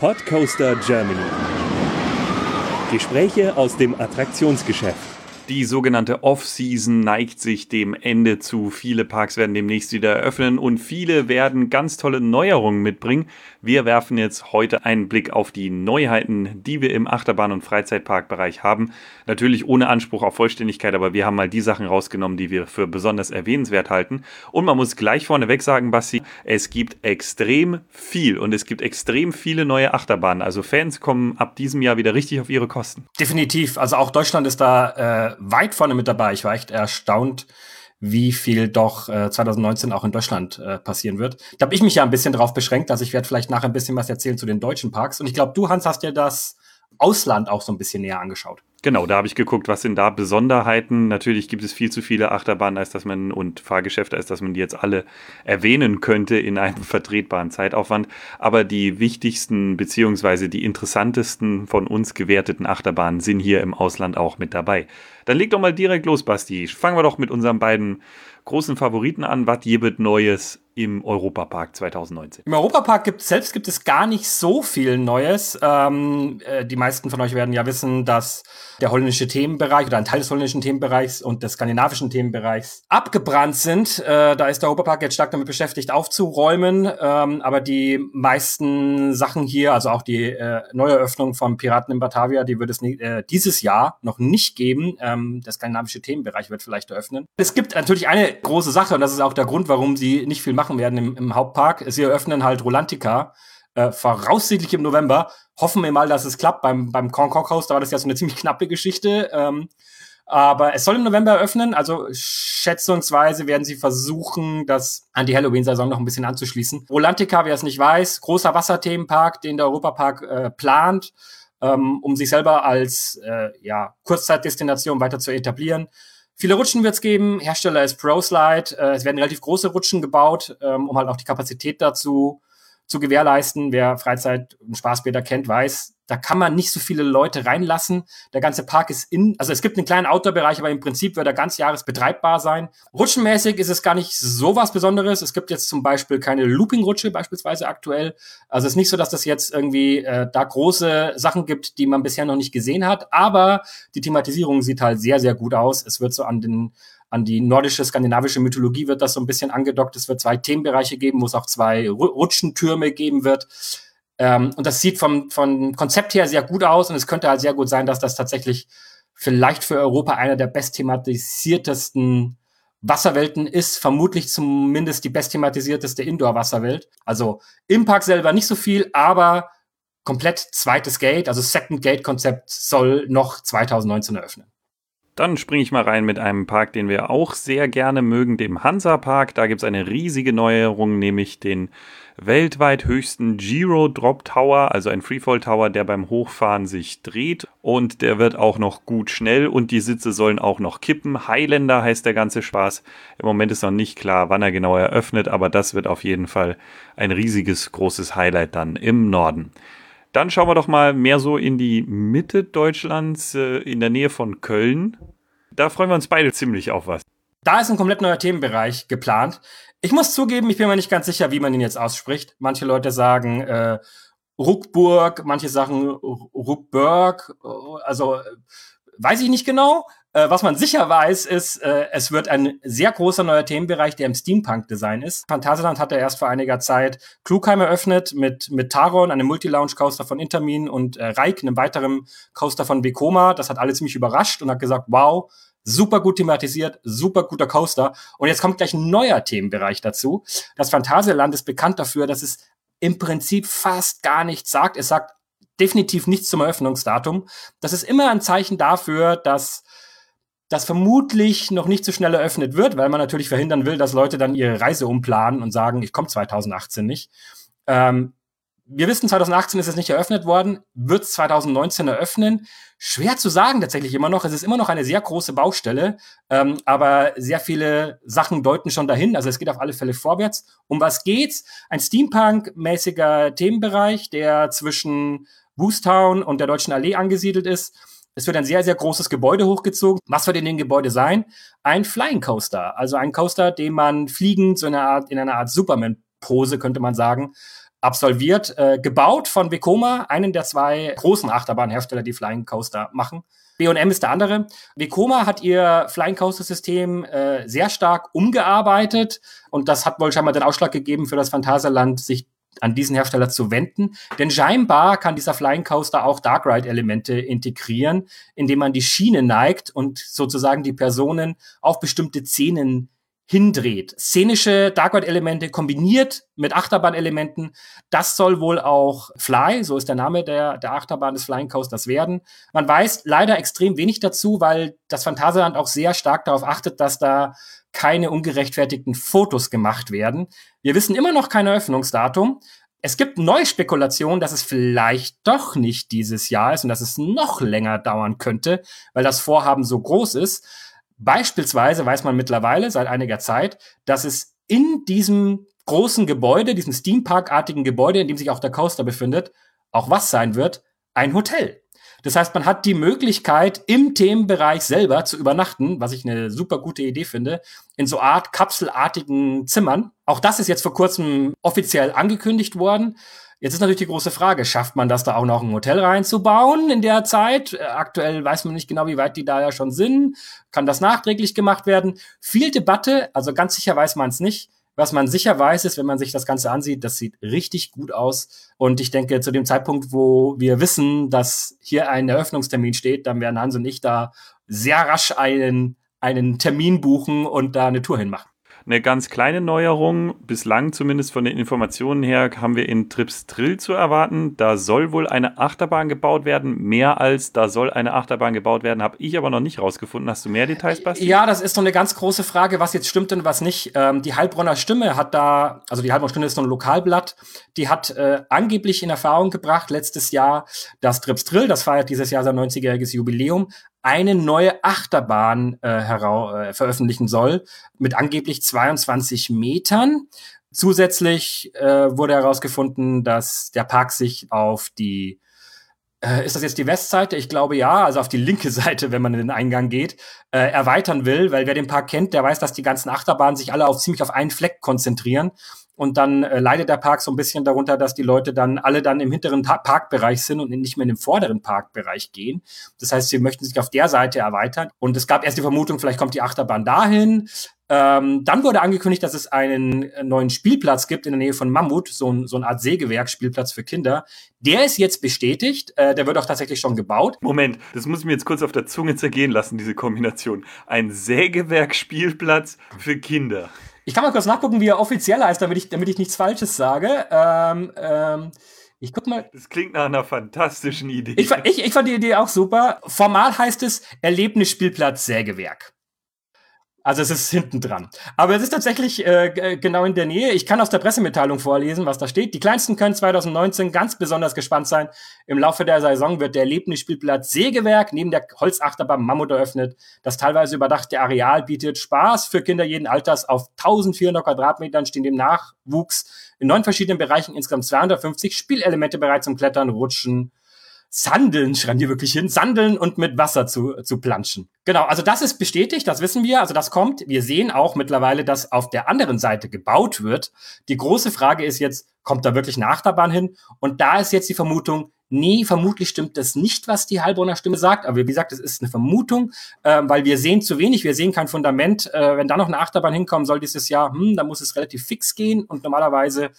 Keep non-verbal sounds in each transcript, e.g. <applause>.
Podcoaster Germany. Gespräche aus dem Attraktionsgeschäft. Die sogenannte Off-Season neigt sich dem Ende zu. Viele Parks werden demnächst wieder eröffnen und viele werden ganz tolle Neuerungen mitbringen. Wir werfen jetzt heute einen Blick auf die Neuheiten, die wir im Achterbahn- und Freizeitparkbereich haben. Natürlich ohne Anspruch auf Vollständigkeit, aber wir haben mal die Sachen rausgenommen, die wir für besonders erwähnenswert halten. Und man muss gleich vorneweg sagen, Basti, es gibt extrem viel und es gibt extrem viele neue Achterbahnen. Also Fans kommen ab diesem Jahr wieder richtig auf ihre Kosten. Definitiv. Also auch Deutschland ist da äh, weit vorne mit dabei. Ich war echt erstaunt, wie viel doch äh, 2019 auch in Deutschland äh, passieren wird. Da habe ich mich ja ein bisschen drauf beschränkt, also ich werde vielleicht nachher ein bisschen was erzählen zu den deutschen Parks. Und ich glaube, du, Hans, hast dir das Ausland auch so ein bisschen näher angeschaut. Genau, da habe ich geguckt, was sind da Besonderheiten. Natürlich gibt es viel zu viele Achterbahnen, als dass man und Fahrgeschäfte, als dass man die jetzt alle erwähnen könnte in einem <laughs> vertretbaren Zeitaufwand. Aber die wichtigsten beziehungsweise die interessantesten von uns gewerteten Achterbahnen sind hier im Ausland auch mit dabei. Dann leg doch mal direkt los, Basti. Fangen wir doch mit unseren beiden großen Favoriten an. Was gibt Neues im Europapark 2019? Im Europapark gibt, selbst gibt es gar nicht so viel Neues. Ähm, äh, die meisten von euch werden ja wissen, dass der holländische Themenbereich oder ein Teil des holländischen Themenbereichs und des skandinavischen Themenbereichs abgebrannt sind. Äh, da ist der Europapark jetzt stark damit beschäftigt, aufzuräumen. Ähm, aber die meisten Sachen hier, also auch die äh, Neueröffnung von Piraten in Batavia, die wird es äh, dieses Jahr noch nicht geben. Ähm, der skandinavische Themenbereich wird vielleicht eröffnen. Es gibt natürlich eine große Sache und das ist auch der Grund, warum sie nicht viel machen werden im, im Hauptpark. Sie eröffnen halt Rolantica äh, voraussichtlich im November. Hoffen wir mal, dass es klappt. Beim, beim Concord House, da war das ja so eine ziemlich knappe Geschichte. Ähm, aber es soll im November eröffnen, also schätzungsweise werden sie versuchen, das an die Halloween-Saison noch ein bisschen anzuschließen. Rolantica, wer es nicht weiß, großer Wasserthemenpark, den der Europapark äh, plant, ähm, um sich selber als äh, ja, Kurzzeitdestination weiter zu etablieren. Viele Rutschen wird es geben. Hersteller ist ProSlide. Äh, es werden relativ große Rutschen gebaut, ähm, um halt auch die Kapazität dazu zu gewährleisten. Wer Freizeit- und Spaßbäder kennt, weiß, da kann man nicht so viele Leute reinlassen. Der ganze Park ist in, also es gibt einen kleinen Outdoor-Bereich, aber im Prinzip wird er ganz Jahres betreibbar sein. Rutschenmäßig ist es gar nicht so was Besonderes. Es gibt jetzt zum Beispiel keine Looping-Rutsche beispielsweise aktuell. Also es ist nicht so, dass das jetzt irgendwie äh, da große Sachen gibt, die man bisher noch nicht gesehen hat. Aber die Thematisierung sieht halt sehr, sehr gut aus. Es wird so an den an die nordische, skandinavische Mythologie wird das so ein bisschen angedockt. Es wird zwei Themenbereiche geben, wo es auch zwei Rutschentürme geben wird. Ähm, und das sieht vom, vom Konzept her sehr gut aus und es könnte halt sehr gut sein, dass das tatsächlich vielleicht für Europa einer der bestthematisiertesten Wasserwelten ist, vermutlich zumindest die bestthematisierteste Indoor-Wasserwelt. Also im Park selber nicht so viel, aber komplett zweites Gate, also Second Gate-Konzept soll noch 2019 eröffnen. Dann springe ich mal rein mit einem Park, den wir auch sehr gerne mögen, dem Hansa Park. Da gibt es eine riesige Neuerung, nämlich den weltweit höchsten Giro Drop Tower, also ein Freefall Tower, der beim Hochfahren sich dreht und der wird auch noch gut schnell und die Sitze sollen auch noch kippen. Highlander heißt der ganze Spaß. Im Moment ist noch nicht klar, wann er genau eröffnet, aber das wird auf jeden Fall ein riesiges, großes Highlight dann im Norden. Dann schauen wir doch mal mehr so in die Mitte Deutschlands, äh, in der Nähe von Köln. Da freuen wir uns beide ziemlich auf was. Da ist ein komplett neuer Themenbereich geplant. Ich muss zugeben, ich bin mir nicht ganz sicher, wie man ihn jetzt ausspricht. Manche Leute sagen äh, Ruckburg, manche sagen Ruckburg. Also äh, weiß ich nicht genau. Äh, was man sicher weiß, ist, äh, es wird ein sehr großer neuer Themenbereich, der im Steampunk-Design ist. Phantasialand hatte erst vor einiger Zeit Klugheim eröffnet mit, mit Taron, einem Multi-Lounge-Coaster von Intermin und äh, Reik, einem weiteren Coaster von Vekoma. Das hat alle ziemlich überrascht und hat gesagt, wow, super gut thematisiert, super guter Coaster. Und jetzt kommt gleich ein neuer Themenbereich dazu. Das Phantasialand ist bekannt dafür, dass es im Prinzip fast gar nichts sagt. Es sagt definitiv nichts zum Eröffnungsdatum. Das ist immer ein Zeichen dafür, dass das vermutlich noch nicht so schnell eröffnet wird, weil man natürlich verhindern will, dass Leute dann ihre Reise umplanen und sagen, ich komme 2018 nicht. Ähm, wir wissen, 2018 ist es nicht eröffnet worden, wird es 2019 eröffnen. Schwer zu sagen tatsächlich immer noch. Es ist immer noch eine sehr große Baustelle, ähm, aber sehr viele Sachen deuten schon dahin. Also es geht auf alle Fälle vorwärts. Um was geht's? Ein Steampunk-mäßiger Themenbereich, der zwischen Boostown und der Deutschen Allee angesiedelt ist es wird ein sehr, sehr großes Gebäude hochgezogen. Was wird in dem Gebäude sein? Ein Flying Coaster. Also ein Coaster, den man fliegend, so in einer Art, in einer Art Superman-Pose, könnte man sagen, absolviert, äh, gebaut von Vekoma, einen der zwei großen Achterbahnhersteller, die Flying Coaster machen. B&M ist der andere. Vekoma hat ihr Flying Coaster System äh, sehr stark umgearbeitet und das hat wohl scheinbar den Ausschlag gegeben für das Phantasialand, sich an diesen Hersteller zu wenden. Denn scheinbar kann dieser Flying Coaster auch Dark Ride Elemente integrieren, indem man die Schiene neigt und sozusagen die Personen auf bestimmte Szenen hindreht. Szenische Dark Ride Elemente kombiniert mit Achterbahn-Elementen. Das soll wohl auch Fly, so ist der Name der, der Achterbahn des Flying Coasters werden. Man weiß leider extrem wenig dazu, weil das Phantasialand auch sehr stark darauf achtet, dass da keine ungerechtfertigten Fotos gemacht werden. Wir wissen immer noch kein Eröffnungsdatum. Es gibt neue Spekulationen, dass es vielleicht doch nicht dieses Jahr ist und dass es noch länger dauern könnte, weil das Vorhaben so groß ist. Beispielsweise weiß man mittlerweile seit einiger Zeit, dass es in diesem großen Gebäude, diesem Steampark-artigen Gebäude, in dem sich auch der Coaster befindet, auch was sein wird? Ein Hotel. Das heißt, man hat die Möglichkeit, im Themenbereich selber zu übernachten, was ich eine super gute Idee finde, in so Art kapselartigen Zimmern. Auch das ist jetzt vor kurzem offiziell angekündigt worden. Jetzt ist natürlich die große Frage, schafft man das da auch noch ein Hotel reinzubauen in der Zeit? Äh, aktuell weiß man nicht genau, wie weit die da ja schon sind. Kann das nachträglich gemacht werden? Viel Debatte, also ganz sicher weiß man es nicht. Was man sicher weiß, ist, wenn man sich das Ganze ansieht, das sieht richtig gut aus. Und ich denke, zu dem Zeitpunkt, wo wir wissen, dass hier ein Eröffnungstermin steht, dann werden Hans und ich da sehr rasch einen, einen Termin buchen und da eine Tour hinmachen. Eine ganz kleine Neuerung, bislang zumindest von den Informationen her, haben wir in Trips Drill zu erwarten. Da soll wohl eine Achterbahn gebaut werden. Mehr als da soll eine Achterbahn gebaut werden, habe ich aber noch nicht rausgefunden. Hast du mehr Details, Basti? Ja, das ist so eine ganz große Frage, was jetzt stimmt und was nicht. Ähm, die Heilbronner Stimme hat da, also die Heilbronner Stimme ist so ein Lokalblatt, die hat äh, angeblich in Erfahrung gebracht letztes Jahr, dass Trips Drill, das feiert dieses Jahr sein 90-jähriges Jubiläum, eine neue Achterbahn äh, herau äh, veröffentlichen soll mit angeblich 22 Metern. Zusätzlich äh, wurde herausgefunden, dass der Park sich auf die äh, ist das jetzt die Westseite? Ich glaube ja, also auf die linke <laughs> Seite, wenn man in den Eingang geht, äh, erweitern will, weil wer den Park kennt, der weiß, dass die ganzen Achterbahnen sich alle auf ziemlich auf einen Fleck konzentrieren und dann äh, leidet der Park so ein bisschen darunter, dass die Leute dann alle dann im hinteren Ta Parkbereich sind und nicht mehr in den vorderen Parkbereich gehen. Das heißt, sie möchten sich auf der Seite erweitern. Und es gab erst die Vermutung, vielleicht kommt die Achterbahn dahin. Ähm, dann wurde angekündigt, dass es einen äh, neuen Spielplatz gibt in der Nähe von Mammut, so, ein, so eine Art Sägewerk-Spielplatz für Kinder. Der ist jetzt bestätigt, äh, der wird auch tatsächlich schon gebaut. Moment, das muss ich mir jetzt kurz auf der Zunge zergehen lassen, diese Kombination. Ein Sägewerk-Spielplatz für Kinder. Ich kann mal kurz nachgucken, wie er offiziell heißt, damit ich, damit ich nichts Falsches sage. Ähm, ähm, ich guck mal. Das klingt nach einer fantastischen Idee. Ich, ich, ich fand die Idee auch super. Formal heißt es Erlebnisspielplatz Sägewerk. Also es ist hinten dran. Aber es ist tatsächlich äh, genau in der Nähe. Ich kann aus der Pressemitteilung vorlesen, was da steht. Die Kleinsten können 2019 ganz besonders gespannt sein. Im Laufe der Saison wird der Erlebnisspielplatz Sägewerk neben der Holzachterbahn Mammut eröffnet. Das teilweise überdachte Areal bietet Spaß für Kinder jeden Alters. Auf 1400 Quadratmetern stehen dem Nachwuchs in neun verschiedenen Bereichen insgesamt 250 Spielelemente bereit zum Klettern, Rutschen, Sandeln, schreiben die wirklich hin, Sandeln und mit Wasser zu, zu planschen. Genau, also das ist bestätigt, das wissen wir, also das kommt. Wir sehen auch mittlerweile, dass auf der anderen Seite gebaut wird. Die große Frage ist jetzt, kommt da wirklich eine Achterbahn hin? Und da ist jetzt die Vermutung, nee, vermutlich stimmt das nicht, was die Heilbronner Stimme sagt. Aber wie gesagt, es ist eine Vermutung, äh, weil wir sehen zu wenig, wir sehen kein Fundament. Äh, wenn da noch eine Achterbahn hinkommen soll dieses Jahr, hm, dann muss es relativ fix gehen und normalerweise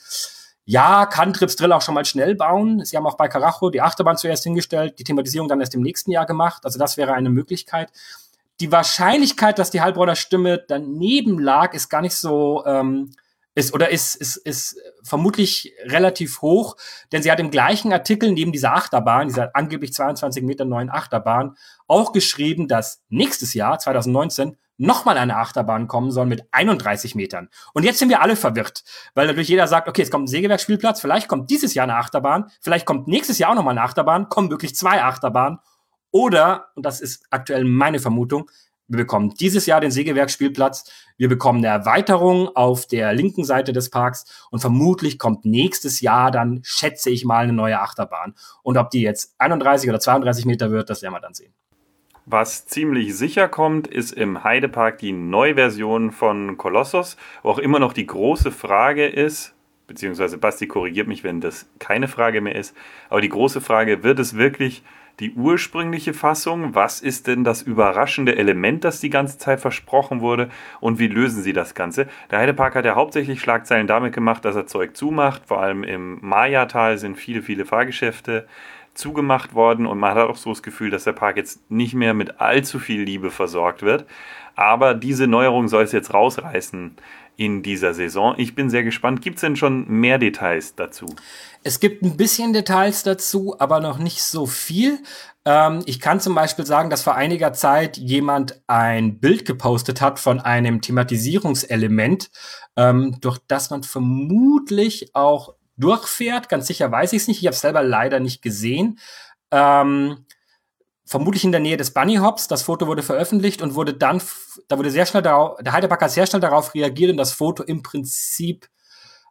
ja, kann Trips Drill auch schon mal schnell bauen. Sie haben auch bei Carajo die Achterbahn zuerst hingestellt, die Thematisierung dann erst im nächsten Jahr gemacht. Also das wäre eine Möglichkeit. Die Wahrscheinlichkeit, dass die Heilbronner Stimme daneben lag, ist gar nicht so, ähm, ist oder ist, ist, ist vermutlich relativ hoch, denn sie hat im gleichen Artikel neben dieser Achterbahn, dieser angeblich 22 Meter neuen Achterbahn, auch geschrieben, dass nächstes Jahr, 2019, nochmal eine Achterbahn kommen soll mit 31 Metern. Und jetzt sind wir alle verwirrt, weil natürlich jeder sagt, okay, es kommt ein Sägewerksspielplatz, vielleicht kommt dieses Jahr eine Achterbahn, vielleicht kommt nächstes Jahr auch nochmal eine Achterbahn, kommen wirklich zwei Achterbahnen. Oder, und das ist aktuell meine Vermutung, wir bekommen dieses Jahr den Sägewerksspielplatz, wir bekommen eine Erweiterung auf der linken Seite des Parks und vermutlich kommt nächstes Jahr dann, schätze ich mal, eine neue Achterbahn. Und ob die jetzt 31 oder 32 Meter wird, das werden wir dann sehen. Was ziemlich sicher kommt, ist im Heidepark die Neuversion von Kolossos, wo auch immer noch die große Frage ist, beziehungsweise Basti korrigiert mich, wenn das keine Frage mehr ist. Aber die große Frage, wird es wirklich die ursprüngliche Fassung? Was ist denn das überraschende Element, das die ganze Zeit versprochen wurde? Und wie lösen sie das Ganze? Der Heidepark hat ja hauptsächlich Schlagzeilen damit gemacht, dass er Zeug zumacht. Vor allem im Maya-Tal sind viele, viele Fahrgeschäfte zugemacht worden und man hat auch so das Gefühl, dass der Park jetzt nicht mehr mit allzu viel Liebe versorgt wird. Aber diese Neuerung soll es jetzt rausreißen in dieser Saison. Ich bin sehr gespannt. Gibt es denn schon mehr Details dazu? Es gibt ein bisschen Details dazu, aber noch nicht so viel. Ähm, ich kann zum Beispiel sagen, dass vor einiger Zeit jemand ein Bild gepostet hat von einem Thematisierungselement, ähm, durch das man vermutlich auch durchfährt. Ganz sicher weiß ich es nicht. Ich habe es selber leider nicht gesehen. Ähm, vermutlich in der Nähe des Bunny Hops. Das Foto wurde veröffentlicht und wurde dann, da wurde sehr schnell darauf, der Heidepark hat sehr schnell darauf reagiert und das Foto im Prinzip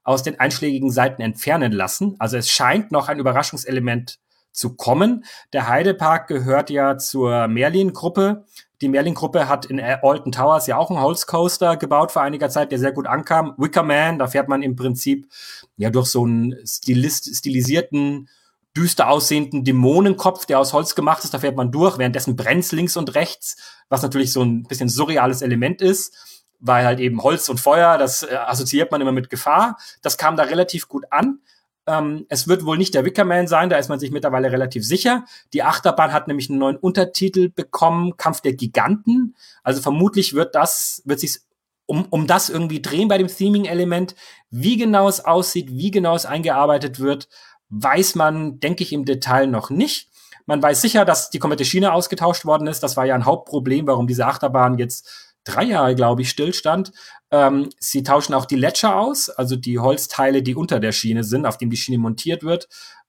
aus den einschlägigen Seiten entfernen lassen. Also es scheint noch ein Überraschungselement zu kommen. Der Heidepark gehört ja zur Merlin-Gruppe. Die Merlin-Gruppe hat in Alton Towers ja auch einen Holzcoaster gebaut vor einiger Zeit, der sehr gut ankam. Wicker Man, da fährt man im Prinzip ja durch so einen stilist, stilisierten düster aussehenden Dämonenkopf, der aus Holz gemacht ist. Da fährt man durch, währenddessen brennt links und rechts, was natürlich so ein bisschen surreales Element ist, weil halt eben Holz und Feuer, das äh, assoziiert man immer mit Gefahr. Das kam da relativ gut an. Ähm, es wird wohl nicht der Wickerman sein, da ist man sich mittlerweile relativ sicher. Die Achterbahn hat nämlich einen neuen Untertitel bekommen, Kampf der Giganten. Also vermutlich wird das, wird sich um, um das irgendwie drehen bei dem Theming-Element. Wie genau es aussieht, wie genau es eingearbeitet wird, weiß man, denke ich, im Detail noch nicht. Man weiß sicher, dass die komplette Schiene ausgetauscht worden ist. Das war ja ein Hauptproblem, warum diese Achterbahn jetzt drei Jahre, glaube ich, stillstand. Ähm, sie tauschen auch die Letscher aus, also die Holzteile, die unter der Schiene sind, auf dem die Schiene montiert wird.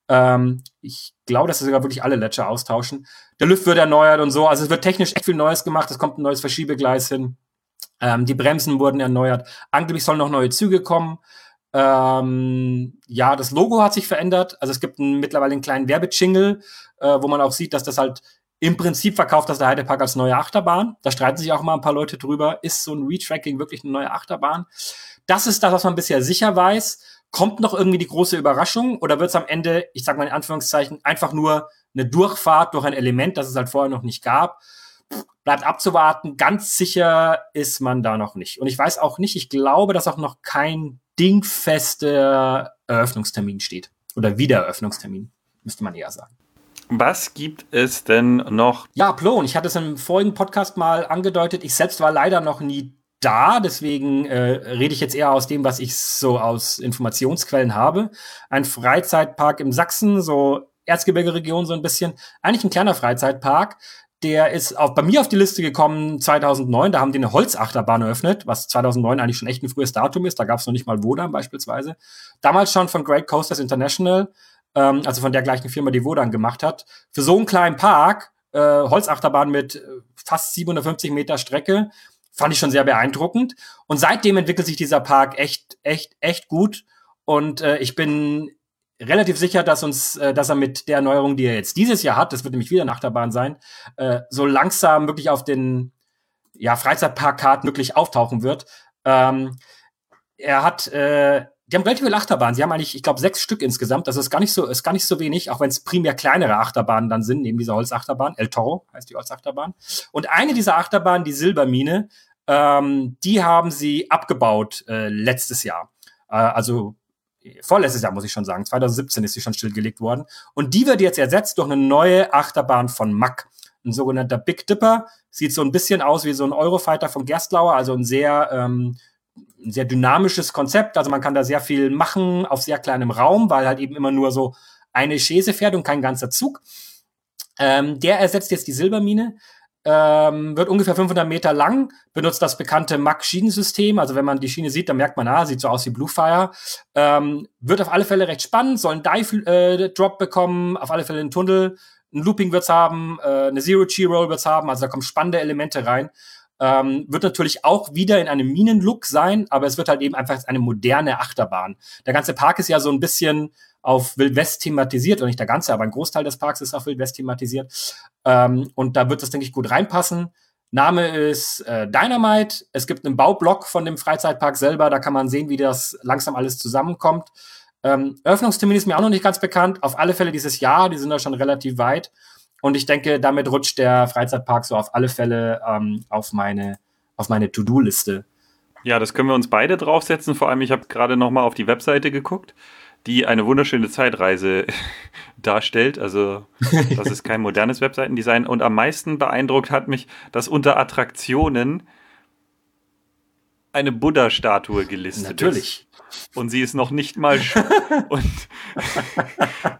Ähm, ich glaube, dass sie sogar wirklich alle Letscher austauschen. Der Lüft wird erneuert und so. Also es wird technisch echt viel Neues gemacht. Es kommt ein neues Verschiebegleis hin. Ähm, die Bremsen wurden erneuert. Angeblich sollen noch neue Züge kommen. Ähm, ja, das Logo hat sich verändert. Also es gibt einen, mittlerweile einen kleinen Werbejingle, äh, wo man auch sieht, dass das halt im Prinzip verkauft das der Heidepark als neue Achterbahn. Da streiten sich auch mal ein paar Leute drüber. Ist so ein Retracking wirklich eine neue Achterbahn? Das ist das, was man bisher sicher weiß. Kommt noch irgendwie die große Überraschung oder wird es am Ende, ich sage mal in Anführungszeichen, einfach nur eine Durchfahrt durch ein Element, das es halt vorher noch nicht gab? Bleibt abzuwarten. Ganz sicher ist man da noch nicht. Und ich weiß auch nicht, ich glaube, dass auch noch kein dingfester Eröffnungstermin steht. Oder Wiedereröffnungstermin, müsste man eher sagen. Was gibt es denn noch? Ja, Plon, ich hatte es im vorigen Podcast mal angedeutet. Ich selbst war leider noch nie da, deswegen äh, rede ich jetzt eher aus dem, was ich so aus Informationsquellen habe. Ein Freizeitpark im Sachsen, so Erzgebirge-Region so ein bisschen. Eigentlich ein kleiner Freizeitpark, der ist auch bei mir auf die Liste gekommen 2009. Da haben die eine Holzachterbahn eröffnet, was 2009 eigentlich schon echt ein frühes Datum ist. Da gab es noch nicht mal Wodan beispielsweise. Damals schon von Great Coasters International, ähm, also von der gleichen Firma, die Wodan gemacht hat. Für so einen kleinen Park, äh, Holzachterbahn mit äh, fast 750 Meter Strecke, fand ich schon sehr beeindruckend. Und seitdem entwickelt sich dieser Park echt, echt, echt gut. Und äh, ich bin relativ sicher, dass uns, äh, dass er mit der Erneuerung, die er jetzt dieses Jahr hat, das wird nämlich wieder eine Achterbahn sein, äh, so langsam wirklich auf den ja, Freizeitparkkarten wirklich auftauchen wird. Ähm, er hat, äh, die haben relativ viele Achterbahnen. Sie haben eigentlich, ich glaube, sechs Stück insgesamt. Das ist gar nicht so, ist gar nicht so wenig, auch wenn es primär kleinere Achterbahnen dann sind, neben dieser Holzachterbahn. El Toro heißt die Holzachterbahn. Und eine dieser Achterbahnen, die Silbermine, ähm, die haben sie abgebaut äh, letztes Jahr. Äh, also vorletztes Jahr muss ich schon sagen, 2017 ist sie schon stillgelegt worden. Und die wird jetzt ersetzt durch eine neue Achterbahn von Mack. Ein sogenannter Big Dipper. Sieht so ein bisschen aus wie so ein Eurofighter von Gerstlauer, also ein sehr, ähm, ein sehr dynamisches Konzept. Also man kann da sehr viel machen auf sehr kleinem Raum, weil halt eben immer nur so eine Chaise fährt und kein ganzer Zug. Ähm, der ersetzt jetzt die Silbermine ähm, wird ungefähr 500 Meter lang, benutzt das bekannte Mack-Schienensystem. Also wenn man die Schiene sieht, dann merkt man, ah, sieht so aus wie Bluefire. Ähm, wird auf alle Fälle recht spannend, soll einen Dive-Drop äh, bekommen, auf alle Fälle einen Tunnel, ein Looping wird's haben, äh, eine Zero-G-Roll wird's haben, also da kommen spannende Elemente rein. Ähm, wird natürlich auch wieder in einem Minen-Look sein, aber es wird halt eben einfach eine moderne Achterbahn. Der ganze Park ist ja so ein bisschen auf Wildwest thematisiert, oder nicht der ganze, aber ein Großteil des Parks ist auf Wildwest thematisiert. Ähm, und da wird das, denke ich, gut reinpassen. Name ist äh, Dynamite. Es gibt einen Baublock von dem Freizeitpark selber. Da kann man sehen, wie das langsam alles zusammenkommt. Ähm, Eröffnungstermin ist mir auch noch nicht ganz bekannt. Auf alle Fälle dieses Jahr. Die sind da schon relativ weit. Und ich denke, damit rutscht der Freizeitpark so auf alle Fälle ähm, auf meine, auf meine To-Do-Liste. Ja, das können wir uns beide draufsetzen. Vor allem, ich habe gerade noch mal auf die Webseite geguckt, die eine wunderschöne Zeitreise <laughs> darstellt. Also das ist kein modernes Webseitendesign. Und am meisten beeindruckt hat mich, dass unter Attraktionen eine Buddha-Statue gelistet Natürlich. ist. Und sie ist noch nicht mal. <laughs> und,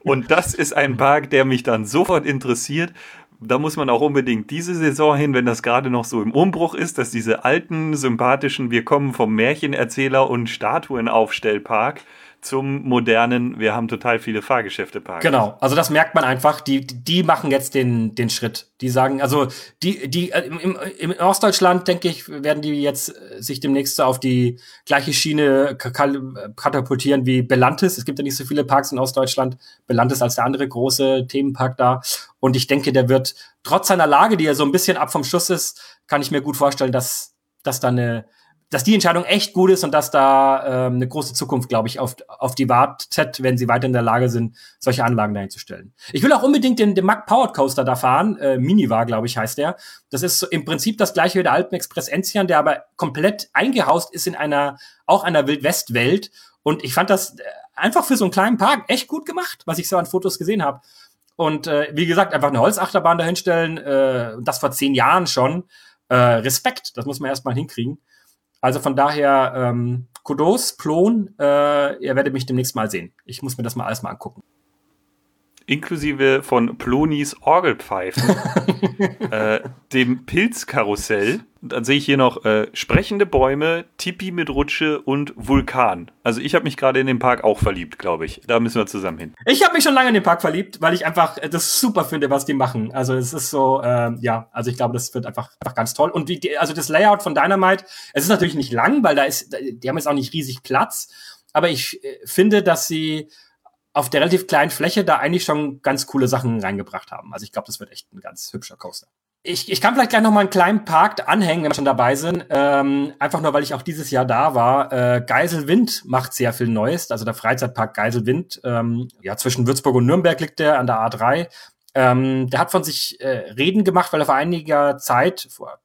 und das ist ein Park, der mich dann sofort interessiert. Da muss man auch unbedingt diese Saison hin, wenn das gerade noch so im Umbruch ist, dass diese alten, sympathischen, wir kommen vom Märchenerzähler und Statuenaufstellpark zum modernen, wir haben total viele Fahrgeschäfte Park. Genau, also das merkt man einfach, die, die machen jetzt den, den Schritt. Die sagen, also die, die äh, im, im Ostdeutschland, denke ich, werden die jetzt äh, sich demnächst auf die gleiche Schiene katapultieren wie Belantis. Es gibt ja nicht so viele Parks in Ostdeutschland. Belantis als der andere große Themenpark da. Und ich denke, der wird trotz seiner Lage, die ja so ein bisschen ab vom Schuss ist, kann ich mir gut vorstellen, dass, dass da eine, dass die Entscheidung echt gut ist und dass da ähm, eine große Zukunft, glaube ich, auf, auf die wartet, wenn sie weiter in der Lage sind, solche Anlagen dahin zu stellen. Ich will auch unbedingt den, den Mack Powered Coaster da fahren. Äh, Minivar, glaube ich, heißt der. Das ist im Prinzip das gleiche wie der Alpen Express Enzian, der aber komplett eingehaust ist in einer, auch einer Wildwest-Welt. Und ich fand das äh, einfach für so einen kleinen Park echt gut gemacht, was ich so an Fotos gesehen habe. Und äh, wie gesagt, einfach eine Holzachterbahn dahinstellen, äh, das vor zehn Jahren schon. Äh, Respekt, das muss man erstmal hinkriegen. Also von daher, ähm, Kudos, Plon, äh, ihr werdet mich demnächst mal sehen. Ich muss mir das mal alles mal angucken. Inklusive von Plonis Orgelpfeifen, <laughs> äh, dem Pilzkarussell. Dann sehe ich hier noch äh, sprechende Bäume, Tipi mit Rutsche und Vulkan. Also ich habe mich gerade in den Park auch verliebt, glaube ich. Da müssen wir zusammen hin. Ich habe mich schon lange in den Park verliebt, weil ich einfach äh, das super finde, was die machen. Also es ist so, äh, ja, also ich glaube, das wird einfach, einfach ganz toll. Und die, also das Layout von Dynamite, es ist natürlich nicht lang, weil da ist, die haben jetzt auch nicht riesig Platz. Aber ich äh, finde, dass sie auf der relativ kleinen Fläche da eigentlich schon ganz coole Sachen reingebracht haben. Also ich glaube, das wird echt ein ganz hübscher Coaster. Ich, ich kann vielleicht gleich noch mal einen kleinen Park anhängen, wenn wir schon dabei sind. Ähm, einfach nur, weil ich auch dieses Jahr da war. Äh, Geiselwind macht sehr viel Neues. Also der Freizeitpark Geiselwind. Ähm, ja, zwischen Würzburg und Nürnberg liegt der an der A3. Ähm, der hat von sich äh, Reden gemacht, weil er vor einiger Zeit, vor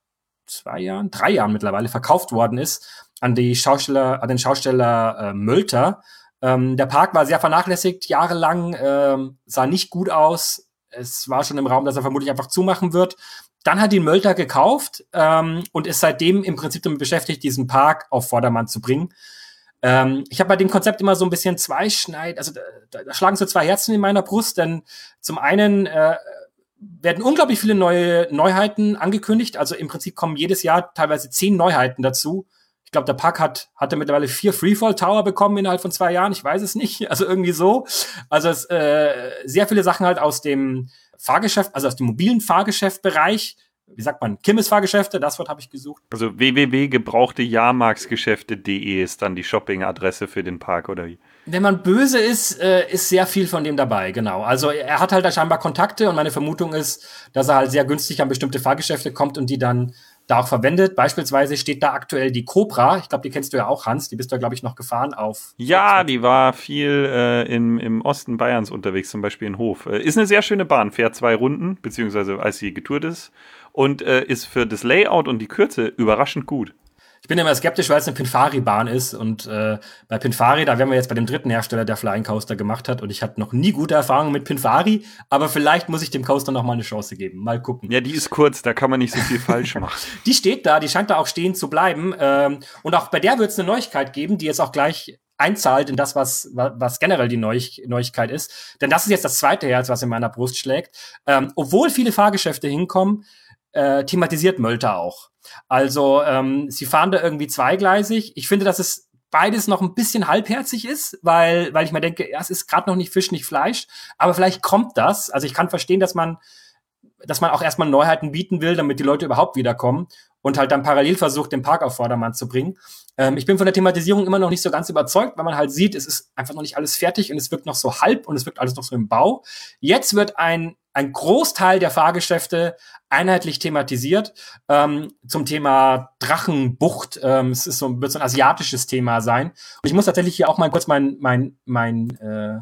zwei Jahren, drei Jahren mittlerweile, verkauft worden ist an die Schausteller, an den Schausteller äh, Mölter. Ähm, der Park war sehr vernachlässigt, jahrelang, ähm, sah nicht gut aus. Es war schon im Raum, dass er vermutlich einfach zumachen wird. Dann hat ihn Mölter gekauft ähm, und ist seitdem im Prinzip damit beschäftigt, diesen Park auf Vordermann zu bringen. Ähm, ich habe bei dem Konzept immer so ein bisschen zwei Schneid, also da, da, schlagen so zwei Herzen in meiner Brust, denn zum einen äh, werden unglaublich viele neue Neuheiten angekündigt. Also im Prinzip kommen jedes Jahr teilweise zehn Neuheiten dazu. Ich glaube, der Park hat hatte mittlerweile vier Freefall Tower bekommen innerhalb von zwei Jahren. Ich weiß es nicht. <laughs> Also irgendwie so. Also es, äh, sehr viele Sachen halt aus dem Fahrgeschäft, also aus dem mobilen Fahrgeschäftbereich. Wie sagt man? Kimmes Fahrgeschäfte, das Wort habe ich gesucht. Also www.gebrauchtejahrmarksgeschäfte.de ist dann die Shopping-Adresse für den Park, oder wie? Wenn man böse ist, äh, ist sehr viel von dem dabei, genau. Also er hat halt da scheinbar Kontakte und meine Vermutung ist, dass er halt sehr günstig an bestimmte Fahrgeschäfte kommt und die dann da auch verwendet. Beispielsweise steht da aktuell die Cobra. Ich glaube, die kennst du ja auch, Hans. Die bist du, glaube ich, noch gefahren auf. Ja, die war viel äh, im, im Osten Bayerns unterwegs, zum Beispiel in Hof. Äh, ist eine sehr schöne Bahn, fährt zwei Runden, beziehungsweise als sie getourt ist. Und äh, ist für das Layout und die Kürze überraschend gut. Ich bin immer skeptisch, weil es eine Pinfari-Bahn ist. Und äh, bei Pinfari, da wären wir jetzt bei dem dritten Hersteller, der Flying Coaster gemacht hat. Und ich hatte noch nie gute Erfahrungen mit Pinfari. Aber vielleicht muss ich dem Coaster noch mal eine Chance geben. Mal gucken. Ja, die ist kurz, da kann man nicht so viel <laughs> falsch machen. Die steht da, die scheint da auch stehen zu bleiben. Ähm, und auch bei der wird es eine Neuigkeit geben, die jetzt auch gleich einzahlt in das, was, was generell die Neu Neuigkeit ist. Denn das ist jetzt das zweite Herz, was in meiner Brust schlägt. Ähm, obwohl viele Fahrgeschäfte hinkommen, äh, thematisiert Mölter auch. Also ähm, sie fahren da irgendwie zweigleisig. Ich finde, dass es beides noch ein bisschen halbherzig ist, weil, weil ich mir denke, ja, es ist gerade noch nicht Fisch, nicht Fleisch, aber vielleicht kommt das. Also ich kann verstehen, dass man, dass man auch erstmal Neuheiten bieten will, damit die Leute überhaupt wiederkommen und halt dann parallel versucht, den Park auf Vordermann zu bringen. Ähm, ich bin von der Thematisierung immer noch nicht so ganz überzeugt, weil man halt sieht, es ist einfach noch nicht alles fertig und es wirkt noch so halb und es wirkt alles noch so im Bau. Jetzt wird ein ein Großteil der Fahrgeschäfte einheitlich thematisiert. Ähm, zum Thema Drachenbucht. Ähm, es ist so, wird so ein asiatisches Thema sein. Und ich muss tatsächlich hier auch mal kurz mein, mein, mein äh,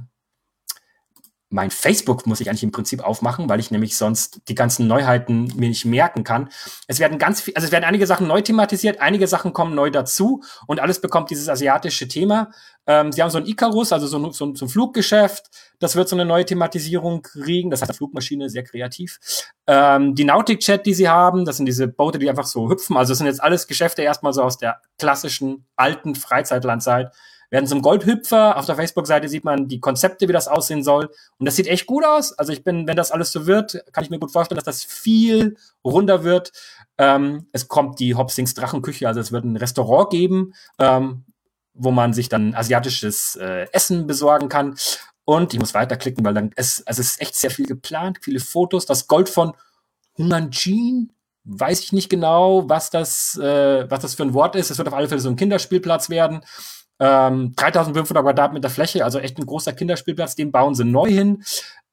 mein Facebook muss ich eigentlich im Prinzip aufmachen, weil ich nämlich sonst die ganzen Neuheiten mir nicht merken kann. Es werden ganz viel, also es werden einige Sachen neu thematisiert, einige Sachen kommen neu dazu und alles bekommt dieses asiatische Thema. Ähm, sie haben so ein Icarus, also so ein, so, ein, so ein Fluggeschäft, das wird so eine neue Thematisierung kriegen. Das heißt, Flugmaschine, sehr kreativ. Ähm, die Nautic Chat, die sie haben, das sind diese Boote, die einfach so hüpfen. Also das sind jetzt alles Geschäfte erstmal so aus der klassischen alten Freizeitlandzeit werden zum Goldhüpfer. Auf der Facebook-Seite sieht man die Konzepte, wie das aussehen soll. Und das sieht echt gut aus. Also ich bin, wenn das alles so wird, kann ich mir gut vorstellen, dass das viel runder wird. Ähm, es kommt die Hopsings Drachenküche, also es wird ein Restaurant geben, ähm, wo man sich dann asiatisches äh, Essen besorgen kann. Und ich muss weiterklicken, weil dann es, also es ist echt sehr viel geplant, viele Fotos. Das Gold von Hunanjin, weiß ich nicht genau, was das, äh, was das für ein Wort ist. Es wird auf alle Fälle so ein Kinderspielplatz werden. Ähm, 3500 Quadratmeter Fläche, also echt ein großer Kinderspielplatz, den bauen sie neu hin.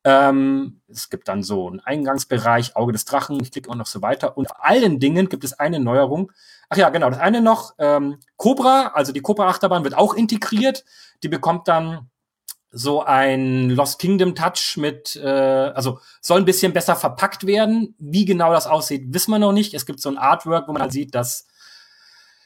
Ähm, es gibt dann so einen Eingangsbereich, Auge des Drachen, ich klicke auch noch so weiter. Und vor allen Dingen gibt es eine Neuerung. Ach ja, genau, das eine noch, ähm, Cobra, also die Cobra-Achterbahn wird auch integriert. Die bekommt dann so ein Lost Kingdom Touch mit, äh, also soll ein bisschen besser verpackt werden. Wie genau das aussieht, wissen wir noch nicht. Es gibt so ein Artwork, wo man halt sieht, dass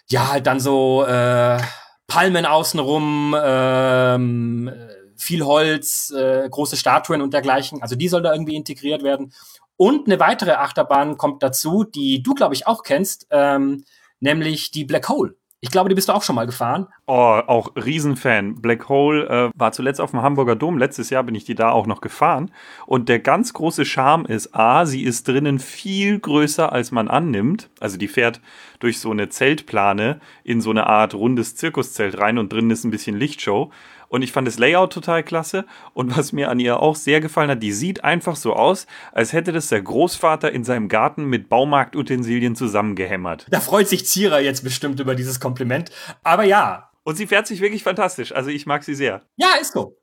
ja halt dann so äh, Palmen außenrum, ähm, viel Holz, äh, große Statuen und dergleichen. Also die soll da irgendwie integriert werden. Und eine weitere Achterbahn kommt dazu, die du, glaube ich, auch kennst, ähm, nämlich die Black Hole. Ich glaube, die bist du auch schon mal gefahren. Oh, auch Riesenfan. Black Hole äh, war zuletzt auf dem Hamburger Dom. Letztes Jahr bin ich die da auch noch gefahren. Und der ganz große Charme ist, A, sie ist drinnen viel größer, als man annimmt. Also die fährt durch so eine Zeltplane in so eine Art rundes Zirkuszelt rein und drinnen ist ein bisschen Lichtshow. Und ich fand das Layout total klasse. Und was mir an ihr auch sehr gefallen hat, die sieht einfach so aus, als hätte das der Großvater in seinem Garten mit Baumarktutensilien zusammengehämmert. Da freut sich Zierer jetzt bestimmt über dieses Kompliment. Aber ja. Und sie fährt sich wirklich fantastisch. Also ich mag sie sehr. Ja, ist so.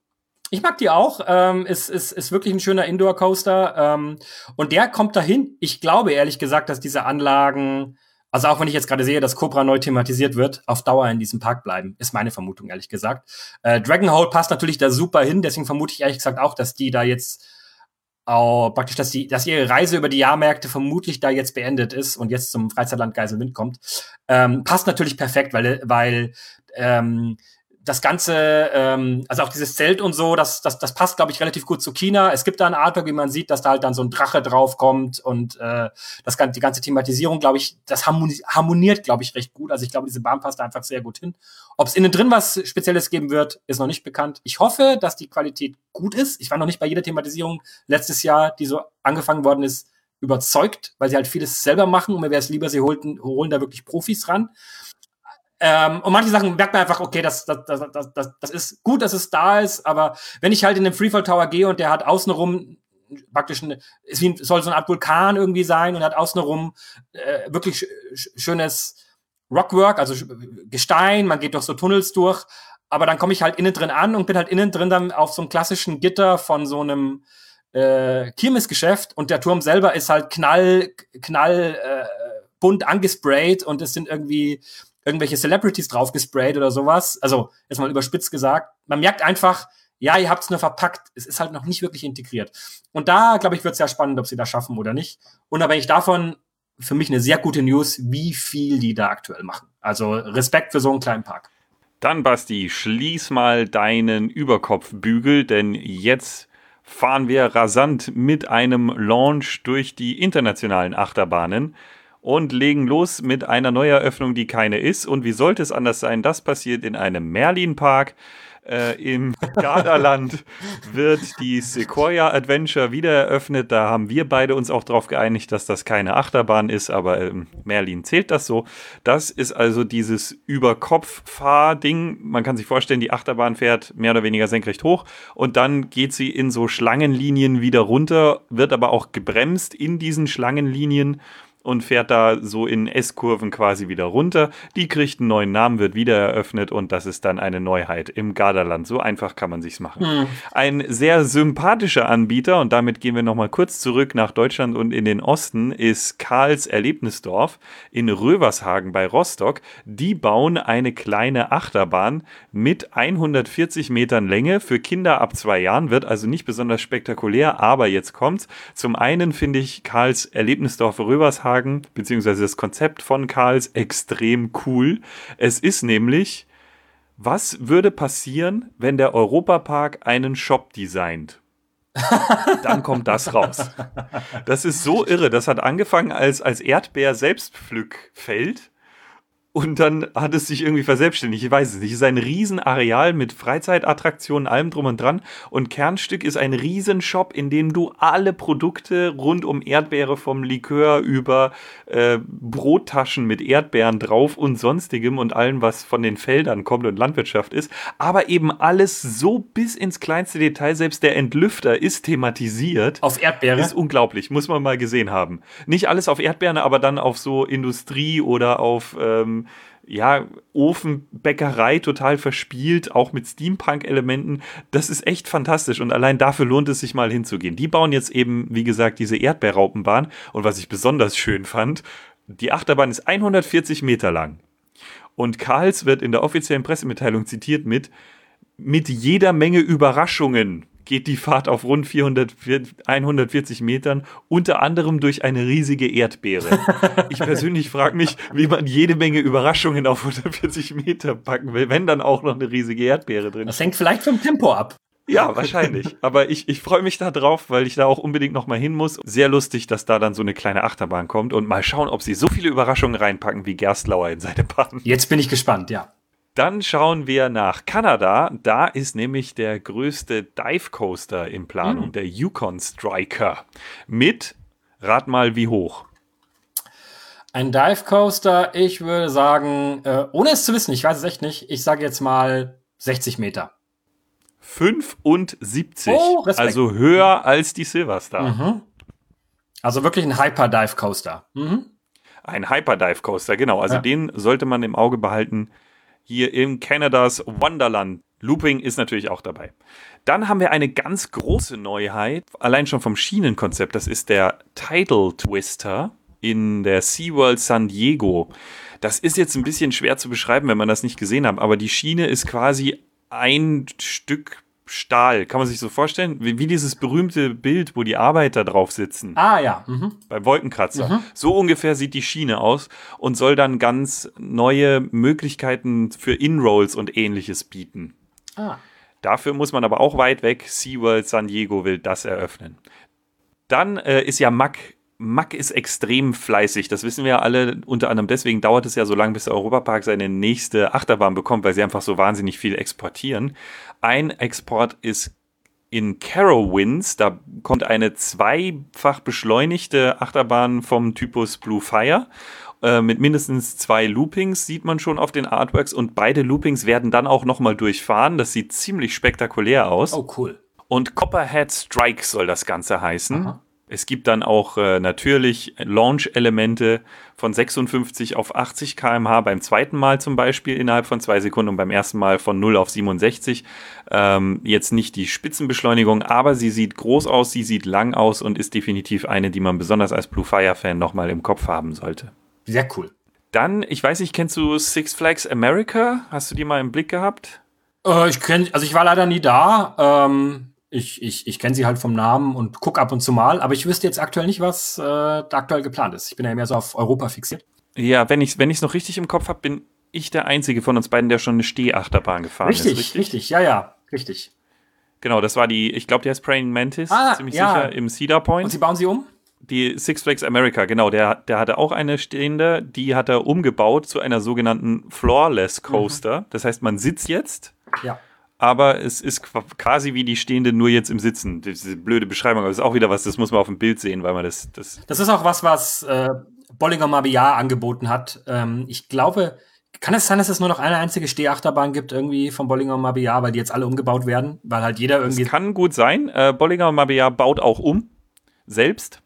Ich mag die auch. Ähm, ist, ist, ist wirklich ein schöner Indoor-Coaster. Ähm, und der kommt dahin. Ich glaube ehrlich gesagt, dass diese Anlagen also auch wenn ich jetzt gerade sehe, dass Cobra neu thematisiert wird, auf Dauer in diesem Park bleiben, ist meine Vermutung, ehrlich gesagt. Äh, Dragonhold passt natürlich da super hin, deswegen vermute ich ehrlich gesagt auch, dass die da jetzt auch praktisch, dass die, dass ihre Reise über die Jahrmärkte vermutlich da jetzt beendet ist und jetzt zum Freizeitland Geiselwind kommt. Ähm, passt natürlich perfekt, weil, weil ähm, das Ganze, ähm, also auch dieses Zelt und so, das, das, das passt, glaube ich, relativ gut zu China. Es gibt da ein Artwork, wie man sieht, dass da halt dann so ein Drache draufkommt und äh, das die ganze Thematisierung, glaube ich, das harmoniert, glaube ich, recht gut. Also ich glaube, diese Bahn passt da einfach sehr gut hin. Ob es innen drin was Spezielles geben wird, ist noch nicht bekannt. Ich hoffe, dass die Qualität gut ist. Ich war noch nicht bei jeder Thematisierung letztes Jahr, die so angefangen worden ist, überzeugt, weil sie halt vieles selber machen und mir wäre es lieber, sie holten, holen da wirklich Profis ran. Ähm, und manche Sachen merkt man einfach, okay, das, das, das, das, das, das ist gut, dass es da ist, aber wenn ich halt in den Freefall Tower gehe und der hat außenrum praktisch ein, es soll so eine Art Vulkan irgendwie sein und hat außenrum äh, wirklich sch schönes Rockwork, also Gestein, man geht durch so Tunnels durch, aber dann komme ich halt innen drin an und bin halt innen drin dann auf so einem klassischen Gitter von so einem äh, Kirmesgeschäft und der Turm selber ist halt knall, knall äh, bunt angesprayt und es sind irgendwie irgendwelche Celebrities draufgesprayt oder sowas. Also, jetzt mal überspitzt gesagt. Man merkt einfach, ja, ihr habt es nur verpackt. Es ist halt noch nicht wirklich integriert. Und da, glaube ich, wird es sehr spannend, ob sie das schaffen oder nicht. Unabhängig davon, für mich eine sehr gute News, wie viel die da aktuell machen. Also Respekt für so einen kleinen Park. Dann, Basti, schließ mal deinen Überkopfbügel, denn jetzt fahren wir rasant mit einem Launch durch die internationalen Achterbahnen und legen los mit einer Neueröffnung, die keine ist. Und wie sollte es anders sein? Das passiert in einem Merlin-Park. Äh, Im <laughs> Gardaland wird die Sequoia Adventure wieder eröffnet. Da haben wir beide uns auch darauf geeinigt, dass das keine Achterbahn ist, aber ähm, Merlin zählt das so. Das ist also dieses Überkopf-Fahr-Ding. Man kann sich vorstellen, die Achterbahn fährt mehr oder weniger senkrecht hoch und dann geht sie in so Schlangenlinien wieder runter, wird aber auch gebremst in diesen Schlangenlinien und fährt da so in S-Kurven quasi wieder runter. Die kriegt einen neuen Namen, wird wieder eröffnet und das ist dann eine Neuheit im Gardaland. So einfach kann man sich's machen. Hm. Ein sehr sympathischer Anbieter und damit gehen wir nochmal kurz zurück nach Deutschland und in den Osten ist Karls Erlebnisdorf in Rövershagen bei Rostock. Die bauen eine kleine Achterbahn mit 140 Metern Länge für Kinder ab zwei Jahren, wird also nicht besonders spektakulär, aber jetzt kommt's. Zum einen finde ich Karls Erlebnisdorf Rövershagen beziehungsweise das Konzept von Karls extrem cool. Es ist nämlich, was würde passieren, wenn der Europapark einen Shop designt? <laughs> Dann kommt das raus. Das ist so irre. Das hat angefangen als, als Erdbeer-Selbstpflückfeld und dann hat es sich irgendwie verselbstständigt. Ich weiß es nicht. Es ist ein Riesenareal mit Freizeitattraktionen, allem drum und dran. Und Kernstück ist ein Riesenshop, in dem du alle Produkte rund um Erdbeere vom Likör über äh, Brottaschen mit Erdbeeren drauf und sonstigem und allem, was von den Feldern kommt und Landwirtschaft ist. Aber eben alles so bis ins kleinste Detail. Selbst der Entlüfter ist thematisiert. Auf Erdbeere? Ist unglaublich. Muss man mal gesehen haben. Nicht alles auf Erdbeeren, aber dann auf so Industrie oder auf... Ähm, ja, Ofenbäckerei total verspielt, auch mit Steampunk-Elementen. Das ist echt fantastisch und allein dafür lohnt es sich mal hinzugehen. Die bauen jetzt eben, wie gesagt, diese Erdbeerraupenbahn und was ich besonders schön fand, die Achterbahn ist 140 Meter lang. Und Karls wird in der offiziellen Pressemitteilung zitiert mit mit jeder Menge Überraschungen geht die Fahrt auf rund 400, 140 Metern, unter anderem durch eine riesige Erdbeere. <laughs> ich persönlich frage mich, wie man jede Menge Überraschungen auf 140 Meter packen will, wenn dann auch noch eine riesige Erdbeere drin ist. Das hängt vielleicht vom Tempo ab. Ja, wahrscheinlich. Aber ich, ich freue mich da drauf, weil ich da auch unbedingt noch mal hin muss. Sehr lustig, dass da dann so eine kleine Achterbahn kommt und mal schauen, ob sie so viele Überraschungen reinpacken wie Gerstlauer in seine Bahn. Jetzt bin ich gespannt, ja. Dann schauen wir nach Kanada. Da ist nämlich der größte Dive Coaster in Planung, mhm. der Yukon Striker. Mit, rat mal, wie hoch? Ein Dive Coaster, ich würde sagen, äh, ohne es zu wissen, ich weiß es echt nicht, ich sage jetzt mal 60 Meter. 75. Oh, also höher als die Silverstar. Mhm. Also wirklich ein Hyper Dive Coaster. Mhm. Ein Hyper Dive Coaster, genau. Also ja. den sollte man im Auge behalten hier im Canadas Wonderland. Looping ist natürlich auch dabei. Dann haben wir eine ganz große Neuheit, allein schon vom Schienenkonzept. Das ist der Tidal Twister in der SeaWorld San Diego. Das ist jetzt ein bisschen schwer zu beschreiben, wenn man das nicht gesehen hat, aber die Schiene ist quasi ein Stück Stahl. Kann man sich so vorstellen? Wie, wie, dieses berühmte Bild, wo die Arbeiter drauf sitzen. Ah ja. Mhm. Beim Wolkenkratzer. Mhm. So ungefähr sieht die Schiene aus und soll dann ganz neue Möglichkeiten für Inrolls und ähnliches bieten. Ah. Dafür muss man aber auch weit weg. SeaWorld San Diego will das eröffnen. Dann äh, ist ja Mack Mack ist extrem fleißig. Das wissen wir ja alle. Unter anderem deswegen dauert es ja so lange, bis der Europapark seine nächste Achterbahn bekommt, weil sie einfach so wahnsinnig viel exportieren. Ein Export ist in Carowinds. Da kommt eine zweifach beschleunigte Achterbahn vom Typus Blue Fire. Äh, mit mindestens zwei Loopings sieht man schon auf den Artworks und beide Loopings werden dann auch nochmal durchfahren. Das sieht ziemlich spektakulär aus. Oh, cool. Und Copperhead Strike soll das Ganze heißen. Aha. Es gibt dann auch äh, natürlich Launch-Elemente von 56 auf 80 km/h beim zweiten Mal zum Beispiel innerhalb von zwei Sekunden und beim ersten Mal von 0 auf 67. Ähm, jetzt nicht die Spitzenbeschleunigung, aber sie sieht groß aus, sie sieht lang aus und ist definitiv eine, die man besonders als Blue Fire-Fan nochmal im Kopf haben sollte. Sehr cool. Dann, ich weiß nicht, kennst du Six Flags America? Hast du die mal im Blick gehabt? Äh, ich kenne, also ich war leider nie da. Ähm ich, ich, ich kenne sie halt vom Namen und gucke ab und zu mal, aber ich wüsste jetzt aktuell nicht, was äh, da aktuell geplant ist. Ich bin ja mehr so auf Europa fixiert. Ja, wenn ich es wenn noch richtig im Kopf habe, bin ich der Einzige von uns beiden, der schon eine Stehachterbahn gefahren richtig, ist. Richtig, richtig, ja, ja, richtig. Genau, das war die, ich glaube, die heißt Praying Mantis, ah, ziemlich ja. sicher, im Cedar Point. Und sie bauen sie um? Die Six Flags America, genau, der, der hatte auch eine stehende, die hat er umgebaut zu einer sogenannten Floorless Coaster. Mhm. Das heißt, man sitzt jetzt. Ja aber es ist quasi wie die stehende nur jetzt im Sitzen. Diese blöde Beschreibung, aber das ist auch wieder was, das muss man auf dem Bild sehen, weil man das. Das, das ist auch was, was äh, Bollinger Mabillard angeboten hat. Ähm, ich glaube, kann es sein, dass es nur noch eine einzige Stehachterbahn gibt, irgendwie von Bollinger Mabillard, weil die jetzt alle umgebaut werden? Weil halt jeder irgendwie. Das kann gut sein. Äh, Bollinger Mabillard baut auch um. Selbst.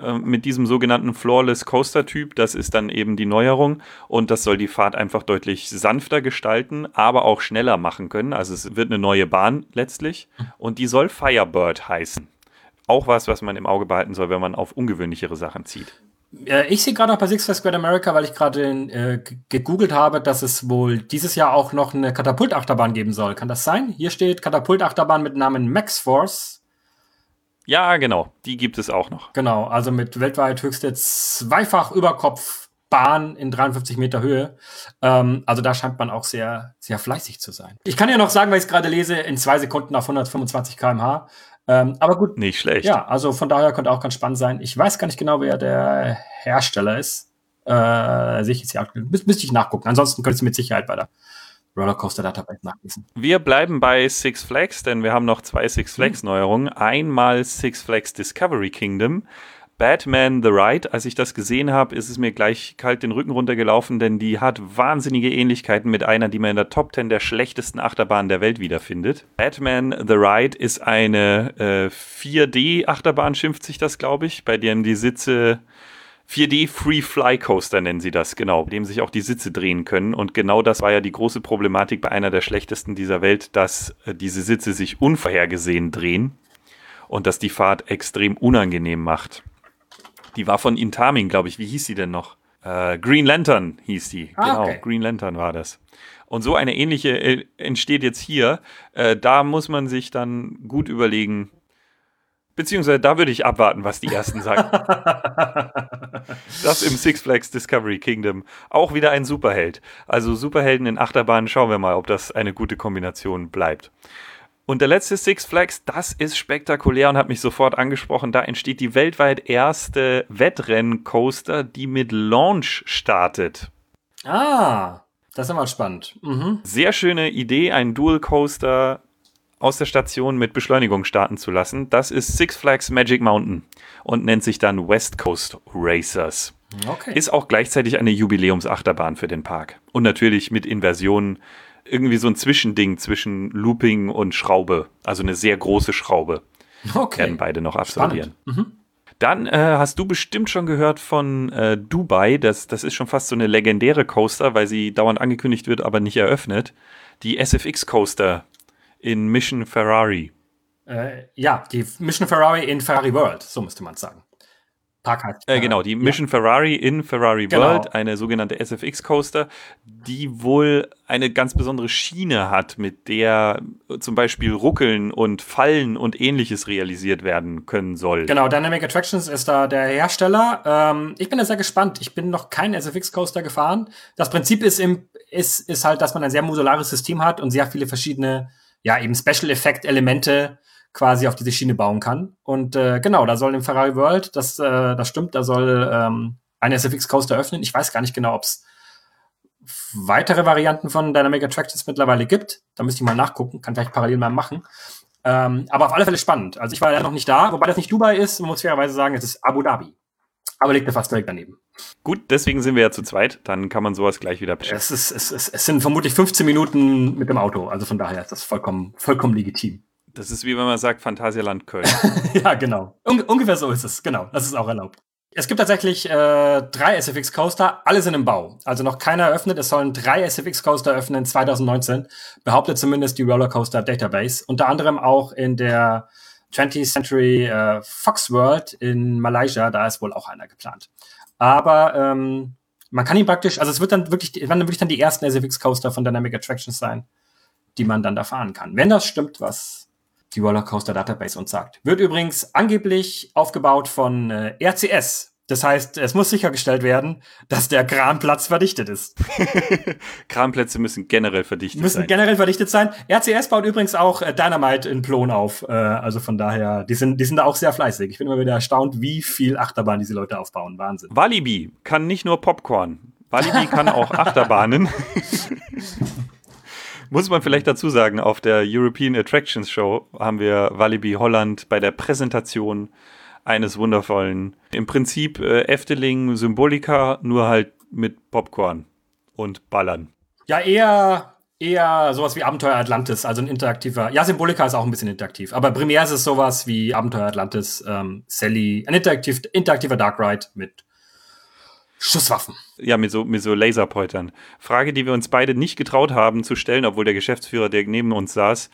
Äh, mit diesem sogenannten Flawless Coaster Typ. Das ist dann eben die Neuerung und das soll die Fahrt einfach deutlich sanfter gestalten, aber auch schneller machen können. Also es wird eine neue Bahn letztlich und die soll Firebird heißen. Auch was, was man im Auge behalten soll, wenn man auf ungewöhnlichere Sachen zieht. Ich sehe gerade noch bei Six Flags Great America, weil ich gerade äh, gegoogelt habe, dass es wohl dieses Jahr auch noch eine Katapultachterbahn geben soll. Kann das sein? Hier steht Katapultachterbahn mit Namen Max Force. Ja, genau. Die gibt es auch noch. Genau, also mit weltweit höchste zweifach Überkopfbahn in 53 Meter Höhe. Ähm, also da scheint man auch sehr, sehr fleißig zu sein. Ich kann ja noch sagen, weil ich es gerade lese, in zwei Sekunden auf 125 km/h. Ähm, aber gut. Nicht schlecht. Ja, also von daher könnte auch ganz spannend sein. Ich weiß gar nicht genau, wer der Hersteller ist. Äh, sehe ich jetzt hier Müs müsste ich nachgucken. Ansonsten könntest du mit Sicherheit bei der Rollercoaster Database nachlesen. Wir bleiben bei Six Flags, denn wir haben noch zwei Six Flags Neuerungen. Einmal Six Flags Discovery Kingdom Batman The Ride, als ich das gesehen habe, ist es mir gleich kalt den Rücken runtergelaufen, denn die hat wahnsinnige Ähnlichkeiten mit einer, die man in der Top 10 der schlechtesten Achterbahnen der Welt wiederfindet. Batman The Ride ist eine äh, 4D-Achterbahn, schimpft sich das, glaube ich, bei dem die Sitze 4D Free Fly Coaster nennen sie das, genau, dem sich auch die Sitze drehen können. Und genau das war ja die große Problematik bei einer der schlechtesten dieser Welt, dass äh, diese Sitze sich unvorhergesehen drehen und dass die Fahrt extrem unangenehm macht. Die war von Intamin, glaube ich. Wie hieß sie denn noch? Äh, Green Lantern hieß die. Ah, genau, okay. Green Lantern war das. Und so eine ähnliche äh, entsteht jetzt hier. Äh, da muss man sich dann gut überlegen, beziehungsweise da würde ich abwarten, was die ersten sagen. <laughs> das im Six Flags Discovery Kingdom. Auch wieder ein Superheld. Also Superhelden in Achterbahnen, schauen wir mal, ob das eine gute Kombination bleibt. Und der letzte Six Flags, das ist spektakulär und hat mich sofort angesprochen. Da entsteht die weltweit erste Wettrennen-Coaster, die mit Launch startet. Ah, das ist mal spannend. Mhm. Sehr schöne Idee, einen Dual Coaster aus der Station mit Beschleunigung starten zu lassen. Das ist Six Flags Magic Mountain und nennt sich dann West Coast Racers. Okay. Ist auch gleichzeitig eine Jubiläumsachterbahn für den Park. Und natürlich mit Inversionen irgendwie so ein Zwischending zwischen Looping und Schraube. Also eine sehr große Schraube. okay. Werden beide noch absolvieren. Mhm. Dann äh, hast du bestimmt schon gehört von äh, Dubai. Das, das ist schon fast so eine legendäre Coaster, weil sie dauernd angekündigt wird, aber nicht eröffnet. Die SFX Coaster in Mission Ferrari. Äh, ja, die Mission Ferrari in Ferrari World, so müsste man sagen. Park heißt Äh, genau, die Mission Ferrari in Ferrari Genau. World, eine sogenannte SFX Coaster, die wohl eine ganz besondere Schiene hat, mit der zum Beispiel Ruckeln und Fallen und ähnliches realisiert werden können soll. Genau, Dynamic Attractions ist da der Hersteller. Ähm, ich bin da sehr gespannt. Ich bin noch kein SFX Coaster gefahren. Das Prinzip ist, im, ist, ist halt, dass man ein sehr modulares System hat und sehr viele verschiedene, ja, eben Special Effect Elemente quasi auf diese Schiene bauen kann. Und äh, genau, da soll im Ferrari World, das, äh, das stimmt, da soll ähm, ein SFX Coaster öffnen. Ich weiß gar nicht genau, ob es weitere Varianten von Dynamic Attractions mittlerweile gibt. Da müsste ich mal nachgucken, kann vielleicht parallel mal machen. Ähm, aber auf alle Fälle spannend. Also ich war ja noch nicht da, wobei das nicht Dubai ist, man muss fairerweise sagen, es ist Abu Dhabi. Aber liegt mir fast direkt daneben. Gut, deswegen sind wir ja zu zweit, dann kann man sowas gleich wieder beschäftigen. Es, ist, es, es, es sind vermutlich 15 Minuten mit dem Auto, also von daher ist das vollkommen, vollkommen legitim. Das ist wie wenn man sagt Phantasialand Köln. <laughs> ja, genau. Un ungefähr so ist es, genau. Das ist auch erlaubt. Es gibt tatsächlich äh, drei SFX Coaster, alle sind im Bau. Also noch keiner eröffnet. Es sollen drei SFX Coaster öffnen 2019, behauptet zumindest die Rollercoaster Database. Unter anderem auch in der 20th Century äh, Fox World in Malaysia, da ist wohl auch einer geplant. Aber ähm, man kann ihn praktisch, also es wird dann wirklich, werden dann wirklich dann die ersten SFX Coaster von Dynamic Attractions sein, die man dann da fahren kann. Wenn das stimmt, was die Rollercoaster Database uns sagt. Wird übrigens angeblich aufgebaut von äh, RCS. Das heißt, es muss sichergestellt werden, dass der Kranplatz verdichtet ist. <laughs> Kranplätze müssen generell verdichtet Müssen sein. generell verdichtet sein. RCS baut übrigens auch äh, Dynamite in Plon auf. Äh, also von daher, die sind, die sind da auch sehr fleißig. Ich bin immer wieder erstaunt, wie viel Achterbahn diese Leute aufbauen. Wahnsinn. Walibi kann nicht nur Popcorn. Walibi kann auch <laughs> Achterbahnen. Muss man vielleicht dazu sagen, auf der European Attractions Show haben wir Walibi Holland bei der Präsentation eines wundervollen, im Prinzip äh, Efteling Symbolika, nur halt mit Popcorn und Ballern. Ja, eher eher sowas wie Abenteuer Atlantis, also ein interaktiver. Ja, Symbolika ist auch ein bisschen interaktiv, aber primär ist es sowas wie Abenteuer Atlantis, ähm, Sally, ein interaktiv, interaktiver Dark Ride mit Schusswaffen. Ja, mit so, mit so Laserpointern. Frage, die wir uns beide nicht getraut haben zu stellen, obwohl der Geschäftsführer, der neben uns saß,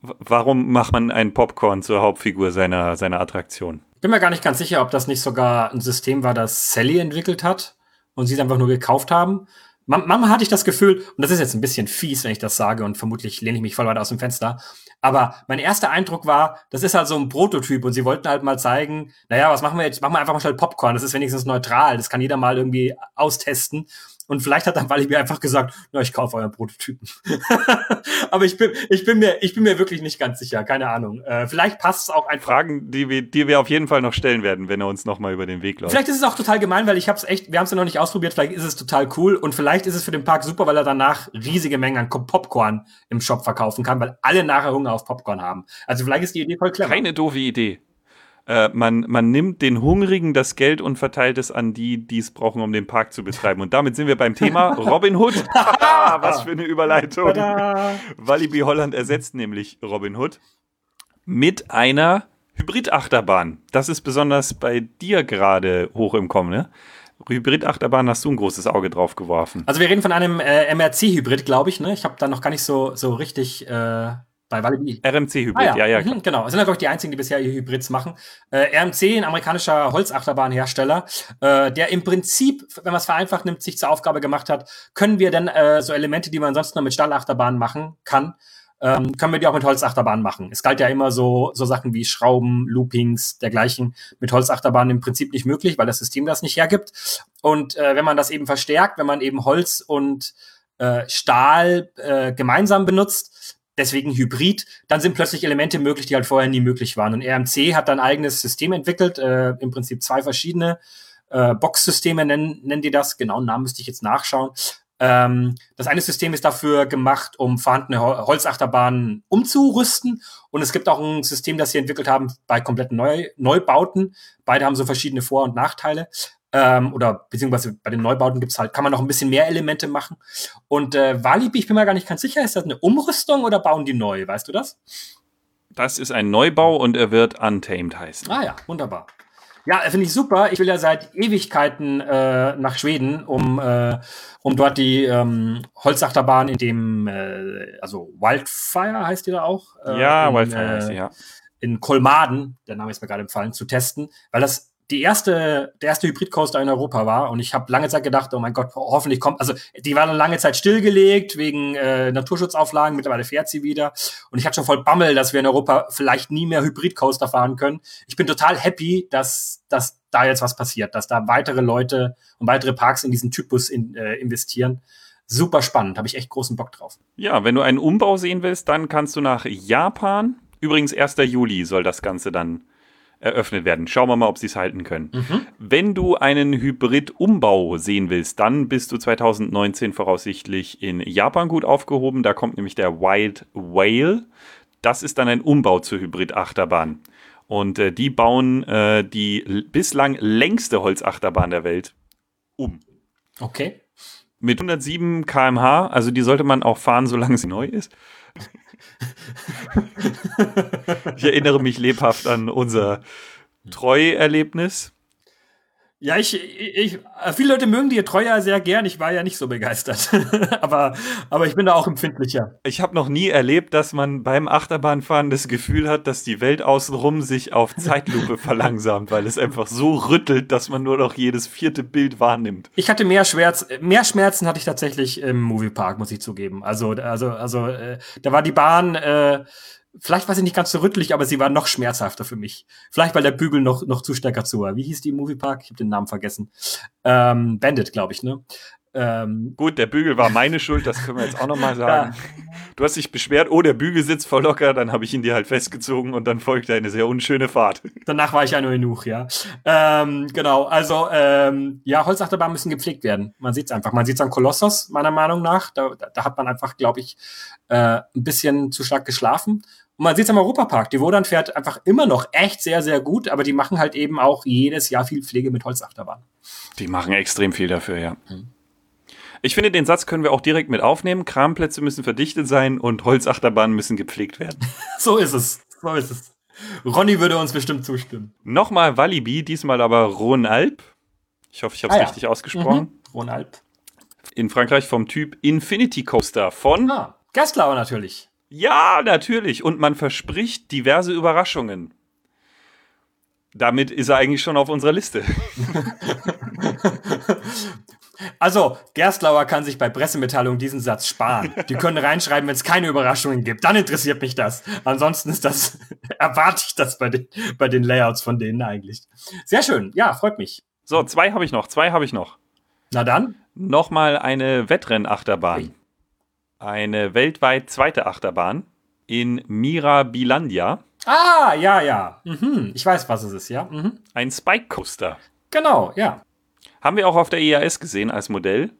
warum macht man einen Popcorn zur Hauptfigur seiner, seiner Attraktion? Bin mir gar nicht ganz sicher, ob das nicht sogar ein System war, das Sally entwickelt hat und sie es einfach nur gekauft haben. Manchmal hatte ich das Gefühl, und das ist jetzt ein bisschen fies, wenn ich das sage, und vermutlich lehne ich mich voll weit aus dem Fenster, aber mein erster Eindruck war, das ist halt so ein Prototyp und sie wollten halt mal zeigen, naja, was machen wir jetzt? Machen wir einfach mal schnell Popcorn, das ist wenigstens neutral, das kann jeder mal irgendwie austesten. Und vielleicht hat dann Walibi einfach gesagt, na, ich kaufe euren Prototypen. <laughs> Aber ich bin, ich bin mir, ich bin mir wirklich nicht ganz sicher, keine Ahnung. Äh, vielleicht passt es auch einfach. Fragen, die wir, die wir auf jeden Fall noch stellen werden, wenn er uns noch mal über den Weg läuft. Vielleicht ist es auch total gemein, weil ich habe es echt, wir haben es ja noch nicht ausprobiert. Vielleicht ist es total cool und vielleicht ist es für den Park super, weil er danach riesige Mengen an Popcorn im Shop verkaufen kann, weil alle nachher Hunger auf Popcorn haben. Also vielleicht ist die Idee voll clever. Keine doofe Idee. Äh, man, man nimmt den Hungrigen das Geld und verteilt es an die, die es brauchen, um den Park zu betreiben. Und damit sind wir beim Thema <laughs> Robin Hood. <laughs> Was für eine Überleitung. Walibi Holland ersetzt nämlich Robin Hood mit einer Hybrid-Achterbahn. Das ist besonders bei dir gerade hoch im Kommen, ne? Hybrid-Achterbahn hast du ein großes Auge drauf geworfen. Also wir reden von einem äh, MRC-Hybrid, glaube ich. Ne? Ich habe da noch gar nicht so, so richtig äh, bei Walibi. RMC-Hybrid, ah, ja. ja, ja. Mhm, genau, das sind ja, glaube ich, die einzigen, die bisher ihr Hybrids machen. Äh, RMC, ein amerikanischer Holzachterbahn-Hersteller, äh, der im Prinzip, wenn man es vereinfacht nimmt, sich zur Aufgabe gemacht hat, können wir denn äh, so Elemente, die man sonst nur mit Stallachterbahnen machen kann, ähm, können wir die auch mit Holzachterbahnen machen. Es galt ja immer so, so Sachen wie Schrauben, Loopings, dergleichen mit Holzachterbahnen im Prinzip nicht möglich, weil das System das nicht hergibt. Und äh, wenn man das eben verstärkt, wenn man eben Holz und äh, Stahl äh, gemeinsam benutzt, deswegen Hybrid, dann sind plötzlich Elemente möglich, die halt vorher nie möglich waren. Und RMC hat dann ein eigenes System entwickelt, äh, im Prinzip zwei verschiedene äh, Box-Systeme nennen, nennen die das. Genau, Namen müsste ich jetzt nachschauen. Ähm, das eine System ist dafür gemacht, um vorhandene Holzachterbahnen umzurüsten. Und es gibt auch ein System, das sie entwickelt haben bei kompletten Neu Neubauten. Beide haben so verschiedene Vor- und Nachteile ähm, oder beziehungsweise bei den Neubauten gibt's halt, kann man noch ein bisschen mehr Elemente machen. Und äh, Walibi, ich bin mir gar nicht ganz sicher, ist das eine Umrüstung oder bauen die neu? Weißt du das? Das ist ein Neubau und er wird Untamed heißen. Ah ja, wunderbar. Ja, finde ich super. Ich will ja seit Ewigkeiten äh, nach Schweden, um, äh, um dort die ähm, Holzachterbahn in dem, äh, also Wildfire heißt die da auch? Äh, ja, in, Wildfire heißt sie, ja. In Kolmaden, der Name ist mir gerade empfallen, zu testen, weil das die erste, der erste Hybrid-Coaster in Europa war. Und ich habe lange Zeit gedacht, oh mein Gott, hoffentlich kommt, also die war dann lange Zeit stillgelegt wegen äh, Naturschutzauflagen, mittlerweile fährt sie wieder. Und ich hatte schon voll Bammel, dass wir in Europa vielleicht nie mehr Hybrid-Coaster fahren können. Ich bin total happy, dass, dass da jetzt was passiert, dass da weitere Leute und weitere Parks in diesen Typus in, äh, investieren. Super spannend, habe ich echt großen Bock drauf. Ja, wenn du einen Umbau sehen willst, dann kannst du nach Japan. Übrigens 1. Juli soll das Ganze dann eröffnet werden. Schauen wir mal, ob sie es halten können. Mhm. Wenn du einen Hybrid-Umbau sehen willst, dann bist du 2019 voraussichtlich in Japan gut aufgehoben. Da kommt nämlich der Wild Whale. Das ist dann ein Umbau zur Hybrid-Achterbahn. Und äh, die bauen äh, die bislang längste Holzachterbahn der Welt um. Okay. Mit 107 km/h, also die sollte man auch fahren, solange sie neu ist ich erinnere mich lebhaft an unser Treu-Erlebnis. Ja, ich, ich, viele Leute mögen die Treue sehr gern. Ich war ja nicht so begeistert. <laughs> aber, aber ich bin da auch empfindlicher. Ich habe noch nie erlebt, dass man beim Achterbahnfahren das Gefühl hat, dass die Welt außenrum sich auf Zeitlupe <laughs> verlangsamt, weil es einfach so rüttelt, dass man nur noch jedes vierte Bild wahrnimmt. Ich hatte mehr Schmerz, mehr Schmerzen hatte ich tatsächlich im Moviepark, muss ich zugeben. Also, also, also, äh, da war die Bahn, äh, Vielleicht war sie nicht ganz so rüttelig, aber sie war noch schmerzhafter für mich. Vielleicht, weil der Bügel noch, noch zu stärker zu war. Wie hieß die im Moviepark? Ich habe den Namen vergessen. Ähm, Bandit, glaube ich, ne? Ähm, Gut, der Bügel war meine Schuld, das können wir jetzt auch nochmal <laughs> sagen. Ja. Du hast dich beschwert, oh, der Bügel sitzt voll locker, dann habe ich ihn dir halt festgezogen und dann folgte eine sehr unschöne Fahrt. Danach war ich ja nur genug, ja. Ähm, genau, also ähm, ja, Holzachterbahnen müssen gepflegt werden. Man sieht es einfach. Man sieht es an Kolossos, meiner Meinung nach. Da, da hat man einfach, glaube ich, äh, ein bisschen zu stark geschlafen. Und man sieht es am Europapark. Die Wodan fährt einfach immer noch echt sehr, sehr gut, aber die machen halt eben auch jedes Jahr viel Pflege mit Holzachterbahn. Die machen extrem viel dafür, ja. Mhm. Ich finde, den Satz können wir auch direkt mit aufnehmen. Kramplätze müssen verdichtet sein und Holzachterbahnen müssen gepflegt werden. <laughs> So ist es. So ist es. Ronny würde uns bestimmt zustimmen. Nochmal Walibi, diesmal aber Rhône-Alpes. Ich hoffe, ich habe es Ah ja. richtig ausgesprochen. Mhm. Ronald. In Frankreich vom Typ Infinity Coaster von. Ah, Gerstlauer natürlich. Ja, natürlich. Und man verspricht diverse Überraschungen. Damit ist er eigentlich schon auf unserer Liste. <laughs> Also, Gerstlauer kann sich bei Pressemitteilungen diesen Satz sparen. Die können reinschreiben, wenn es keine Überraschungen gibt. Dann interessiert mich das. Ansonsten ist das, <laughs> erwarte ich das bei den, bei den Layouts von denen eigentlich. Sehr schön. Ja, freut mich. So, zwei habe ich noch, zwei habe ich noch. Na dann. Nochmal eine Wettrennachterbahn. Eine weltweit zweite Achterbahn in Mirabilandia. Ah, ja, ja. Mhm. Ich weiß, was es ist, ja. Mhm. Ein Spike Coaster. Genau, ja. Haben wir auch auf der EAS gesehen als Modell.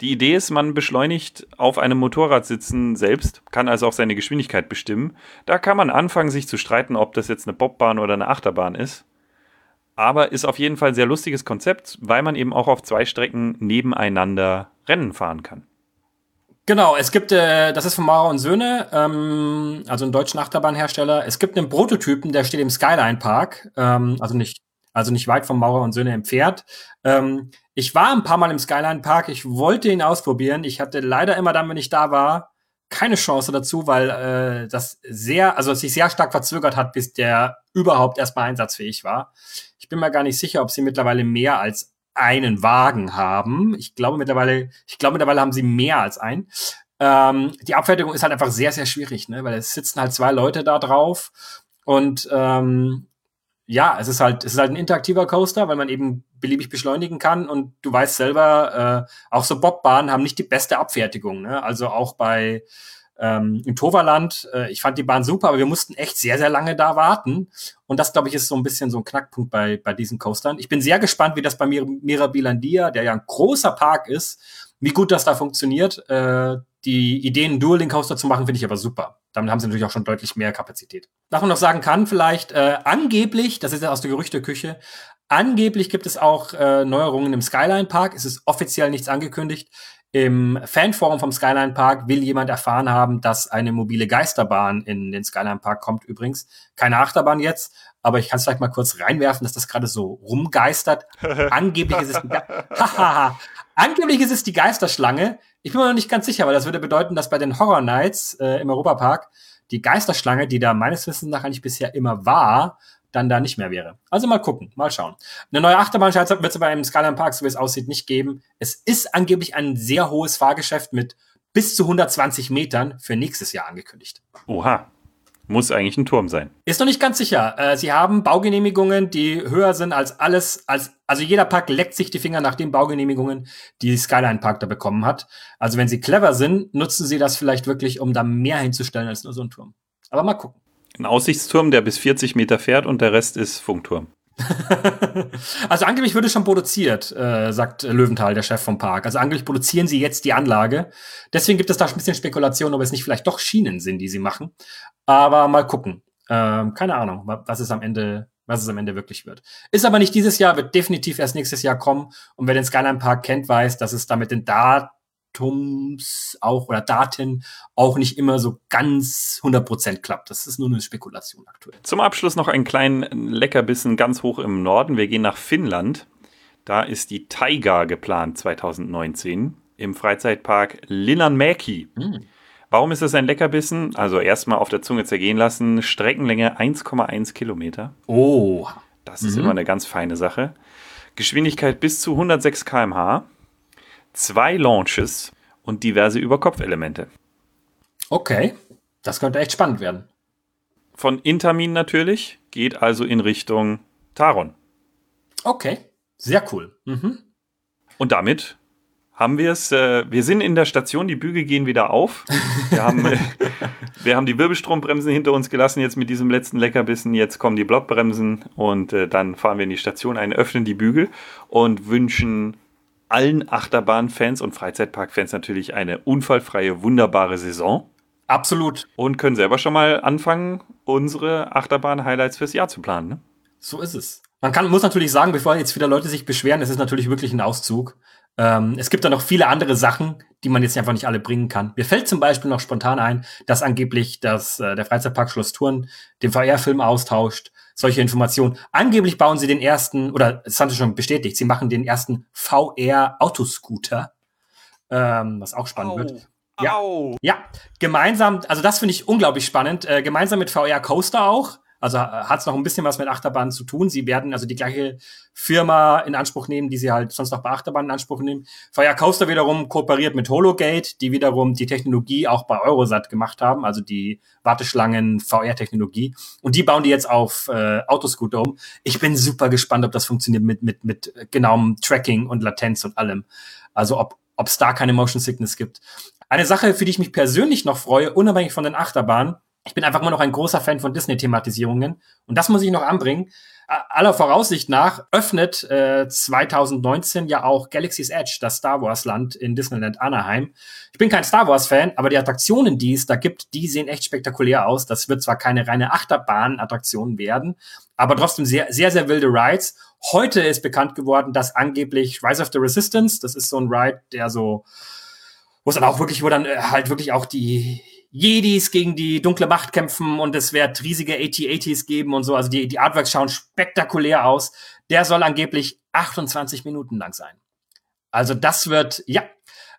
Die Idee ist, man beschleunigt auf einem Motorrad sitzen selbst, kann also auch seine Geschwindigkeit bestimmen. Da kann man anfangen, sich zu streiten, ob das jetzt eine Bobbahn oder eine Achterbahn ist. Aber ist auf jeden Fall ein sehr lustiges Konzept, weil man eben auch auf zwei Strecken nebeneinander Rennen fahren kann. Genau, es gibt, äh, das ist von Maurer und Söhne, ähm, also ein deutschen Achterbahnhersteller. Es gibt einen Prototypen, der steht im Skyline Park, ähm, also nicht, also nicht weit von Maurer und Söhne entfernt. Ähm, ich war ein paar Mal im Skyline Park, ich wollte ihn ausprobieren. Ich hatte leider immer dann, wenn ich da war, keine Chance dazu, weil äh, das sehr, also sich sehr stark verzögert hat, bis der überhaupt erstmal einsatzfähig war. Ich bin mir gar nicht sicher, ob sie mittlerweile mehr als einen Wagen haben. Ich glaube mittlerweile, ich glaube mittlerweile haben sie mehr als einen. Ähm, die Abfertigung ist halt einfach sehr, sehr schwierig, ne? weil es sitzen halt zwei Leute da drauf und ähm, ja, es ist halt, es ist halt ein interaktiver Coaster, weil man eben beliebig beschleunigen kann und du weißt selber, äh, auch so Bobbahnen haben nicht die beste Abfertigung. Ne? Also auch bei ähm, im Toverland, äh, ich fand die Bahn super, aber wir mussten echt sehr, sehr lange da warten. Und das, glaube ich, ist so ein bisschen so ein Knackpunkt bei, bei diesen Coastern. Ich bin sehr gespannt, wie das bei Mir Mirabilandia, der ja ein großer Park ist, wie gut das da funktioniert. Äh, die Ideen, einen Dual-Link-Coaster zu machen, finde ich aber super. Damit haben sie natürlich auch schon deutlich mehr Kapazität. Was man noch sagen kann, vielleicht äh, angeblich, das ist ja aus der Gerüchteküche, angeblich gibt es auch äh, Neuerungen im Skyline Park. Es ist offiziell nichts angekündigt. Im Fanforum vom Skyline Park will jemand erfahren haben, dass eine mobile Geisterbahn in den Skyline Park kommt übrigens. Keine Achterbahn jetzt, aber ich kann es vielleicht mal kurz reinwerfen, dass das gerade so rumgeistert. <laughs> Angeblich ist es. <laughs> Angeblich ist es die Geisterschlange. Ich bin mir noch nicht ganz sicher, weil das würde bedeuten, dass bei den Horror Nights äh, im Europapark die Geisterschlange, die da meines Wissens nach eigentlich bisher immer war, dann da nicht mehr wäre. Also mal gucken, mal schauen. Eine neue Achterbahn wird es aber im Skyline Park, so wie es aussieht, nicht geben. Es ist angeblich ein sehr hohes Fahrgeschäft mit bis zu 120 Metern für nächstes Jahr angekündigt. Oha. Muss eigentlich ein Turm sein. Ist noch nicht ganz sicher. Äh, sie haben Baugenehmigungen, die höher sind als alles, als, also jeder Park leckt sich die Finger nach den Baugenehmigungen, die Skyline Park da bekommen hat. Also wenn sie clever sind, nutzen sie das vielleicht wirklich, um da mehr hinzustellen als nur so ein Turm. Aber mal gucken. Ein Aussichtsturm, der bis 40 Meter fährt und der Rest ist Funkturm. <laughs> also angeblich wird es schon produziert, äh, sagt Löwenthal, der Chef vom Park. Also angeblich produzieren sie jetzt die Anlage. Deswegen gibt es da ein bisschen Spekulation, ob es nicht vielleicht doch Schienen sind, die sie machen. Aber mal gucken. Ähm, keine Ahnung, was es am Ende, was es am Ende wirklich wird. Ist aber nicht dieses Jahr, wird definitiv erst nächstes Jahr kommen. Und wer den Skyline Park kennt, weiß, dass es da mit den Datums auch oder Daten auch nicht immer so ganz 100% klappt. Das ist nur eine Spekulation aktuell. Zum Abschluss noch einen kleinen Leckerbissen ganz hoch im Norden. Wir gehen nach Finnland. Da ist die Taiga geplant 2019 im Freizeitpark Linnanmäki. Hm. Warum ist das ein Leckerbissen? Also erstmal auf der Zunge zergehen lassen. Streckenlänge 1,1 Kilometer. Oh. Das ist immer eine ganz feine Sache. Geschwindigkeit bis zu 106 km/h. Zwei Launches und diverse Überkopfelemente. Okay. Das könnte echt spannend werden. Von Intermin natürlich, geht also in Richtung Taron. Okay. Sehr cool. Mhm. Und damit haben wir es. Äh, wir sind in der Station, die Bügel gehen wieder auf. Wir haben, äh, <laughs> <laughs> wir haben die Wirbelstrombremsen hinter uns gelassen, jetzt mit diesem letzten Leckerbissen. Jetzt kommen die Blockbremsen und äh, dann fahren wir in die Station ein, öffnen die Bügel und wünschen allen Achterbahnfans und Freizeitparkfans natürlich eine unfallfreie, wunderbare Saison. Absolut. Und können selber schon mal anfangen, unsere Achterbahn-Highlights fürs Jahr zu planen. Ne? So ist es. Man kann, muss natürlich sagen, bevor jetzt wieder Leute sich beschweren, es ist natürlich wirklich ein Auszug. Ähm, es gibt da noch viele andere Sachen, die man jetzt einfach nicht alle bringen kann. Mir fällt zum Beispiel noch spontan ein, dass angeblich das, äh, der Freizeitpark Schloss Touren den VR-Film austauscht. Solche Informationen. Angeblich bauen sie den ersten, oder es haben sie schon bestätigt, sie machen den ersten VR-Autoscooter, ähm, was auch spannend Au. wird. Ja. Au. Ja, gemeinsam, also das finde ich unglaublich spannend. Äh, gemeinsam mit VR Coaster auch. Also hat es noch ein bisschen was mit Achterbahnen zu tun. Sie werden also die gleiche Firma in Anspruch nehmen, die sie halt sonst noch bei Achterbahnen in Anspruch nehmen. VR Coaster wiederum kooperiert mit Hologate, die wiederum die Technologie auch bei Eurosat gemacht haben, also die Warteschlangen VR-Technologie. Und die bauen die jetzt auf äh, Autoscooter um. Ich bin super gespannt, ob das funktioniert mit, mit, mit genauem Tracking und Latenz und allem. Also ob ob es da keine Motion Sickness gibt. Eine Sache, für die ich mich persönlich noch freue, unabhängig von den Achterbahnen, ich bin einfach immer noch ein großer Fan von Disney-Thematisierungen. Und das muss ich noch anbringen. Aller Voraussicht nach öffnet äh, 2019 ja auch Galaxy's Edge, das Star Wars-Land in Disneyland Anaheim. Ich bin kein Star Wars-Fan, aber die Attraktionen, die es da gibt, die sehen echt spektakulär aus. Das wird zwar keine reine Achterbahn-Attraktion werden, aber trotzdem sehr, sehr, sehr wilde Rides. Heute ist bekannt geworden, dass angeblich Rise of the Resistance, das ist so ein Ride, der so, wo es dann auch wirklich, wo dann äh, halt wirklich auch die Jedis gegen die dunkle Macht kämpfen und es wird riesige AT-ATs geben und so. Also die, die Artworks schauen spektakulär aus. Der soll angeblich 28 Minuten lang sein. Also das wird, ja,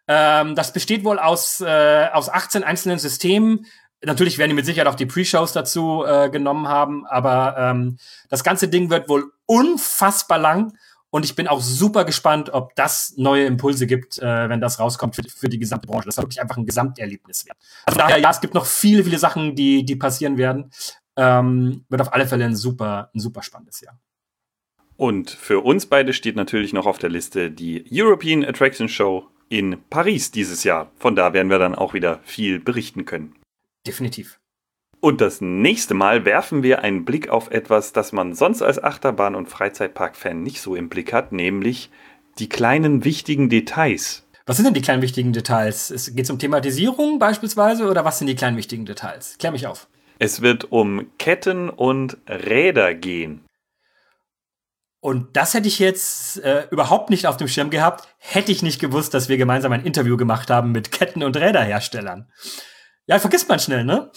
ähm, das besteht wohl aus, äh, aus 18 einzelnen Systemen. Natürlich werden die mit Sicherheit auch die Pre-Shows dazu äh, genommen haben, aber ähm, das ganze Ding wird wohl unfassbar lang und ich bin auch super gespannt, ob das neue Impulse gibt, äh, wenn das rauskommt für, für die gesamte Branche. Das soll wirklich einfach ein Gesamterlebnis werden. Also daher, ja, es gibt noch viele, viele Sachen, die, die passieren werden. Ähm, wird auf alle Fälle ein super, ein super spannendes Jahr. Und für uns beide steht natürlich noch auf der Liste die European Attraction Show in Paris dieses Jahr. Von da werden wir dann auch wieder viel berichten können. Definitiv. Und das nächste Mal werfen wir einen Blick auf etwas, das man sonst als Achterbahn- und Freizeitpark-Fan nicht so im Blick hat, nämlich die kleinen wichtigen Details. Was sind denn die kleinen wichtigen Details? Geht es um Thematisierung beispielsweise oder was sind die kleinen wichtigen Details? Klär mich auf. Es wird um Ketten und Räder gehen. Und das hätte ich jetzt äh, überhaupt nicht auf dem Schirm gehabt, hätte ich nicht gewusst, dass wir gemeinsam ein Interview gemacht haben mit Ketten- und Räderherstellern. Ja, vergisst man schnell, ne?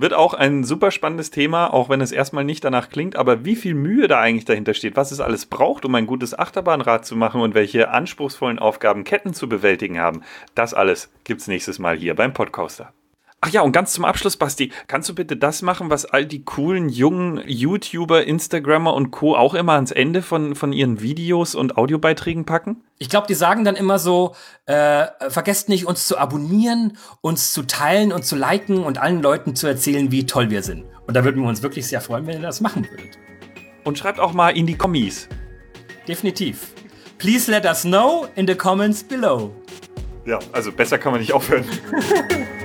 Wird auch ein super spannendes Thema, auch wenn es erstmal nicht danach klingt, aber wie viel Mühe da eigentlich dahinter steht, was es alles braucht, um ein gutes Achterbahnrad zu machen und welche anspruchsvollen Aufgaben Ketten zu bewältigen haben, das alles gibt's nächstes Mal hier beim Podcaster. Ach ja, und ganz zum Abschluss, Basti, kannst du bitte das machen, was all die coolen jungen YouTuber, Instagrammer und Co. auch immer ans Ende von, von ihren Videos und Audiobeiträgen packen? Ich glaube, die sagen dann immer so, äh, vergesst nicht, uns zu abonnieren, uns zu teilen und zu liken und allen Leuten zu erzählen, wie toll wir sind. Und da würden wir uns wirklich sehr freuen, wenn ihr das machen würdet. Und schreibt auch mal in die Kommis. Definitiv. Please let us know in the comments below. Ja, also besser kann man nicht aufhören. <laughs>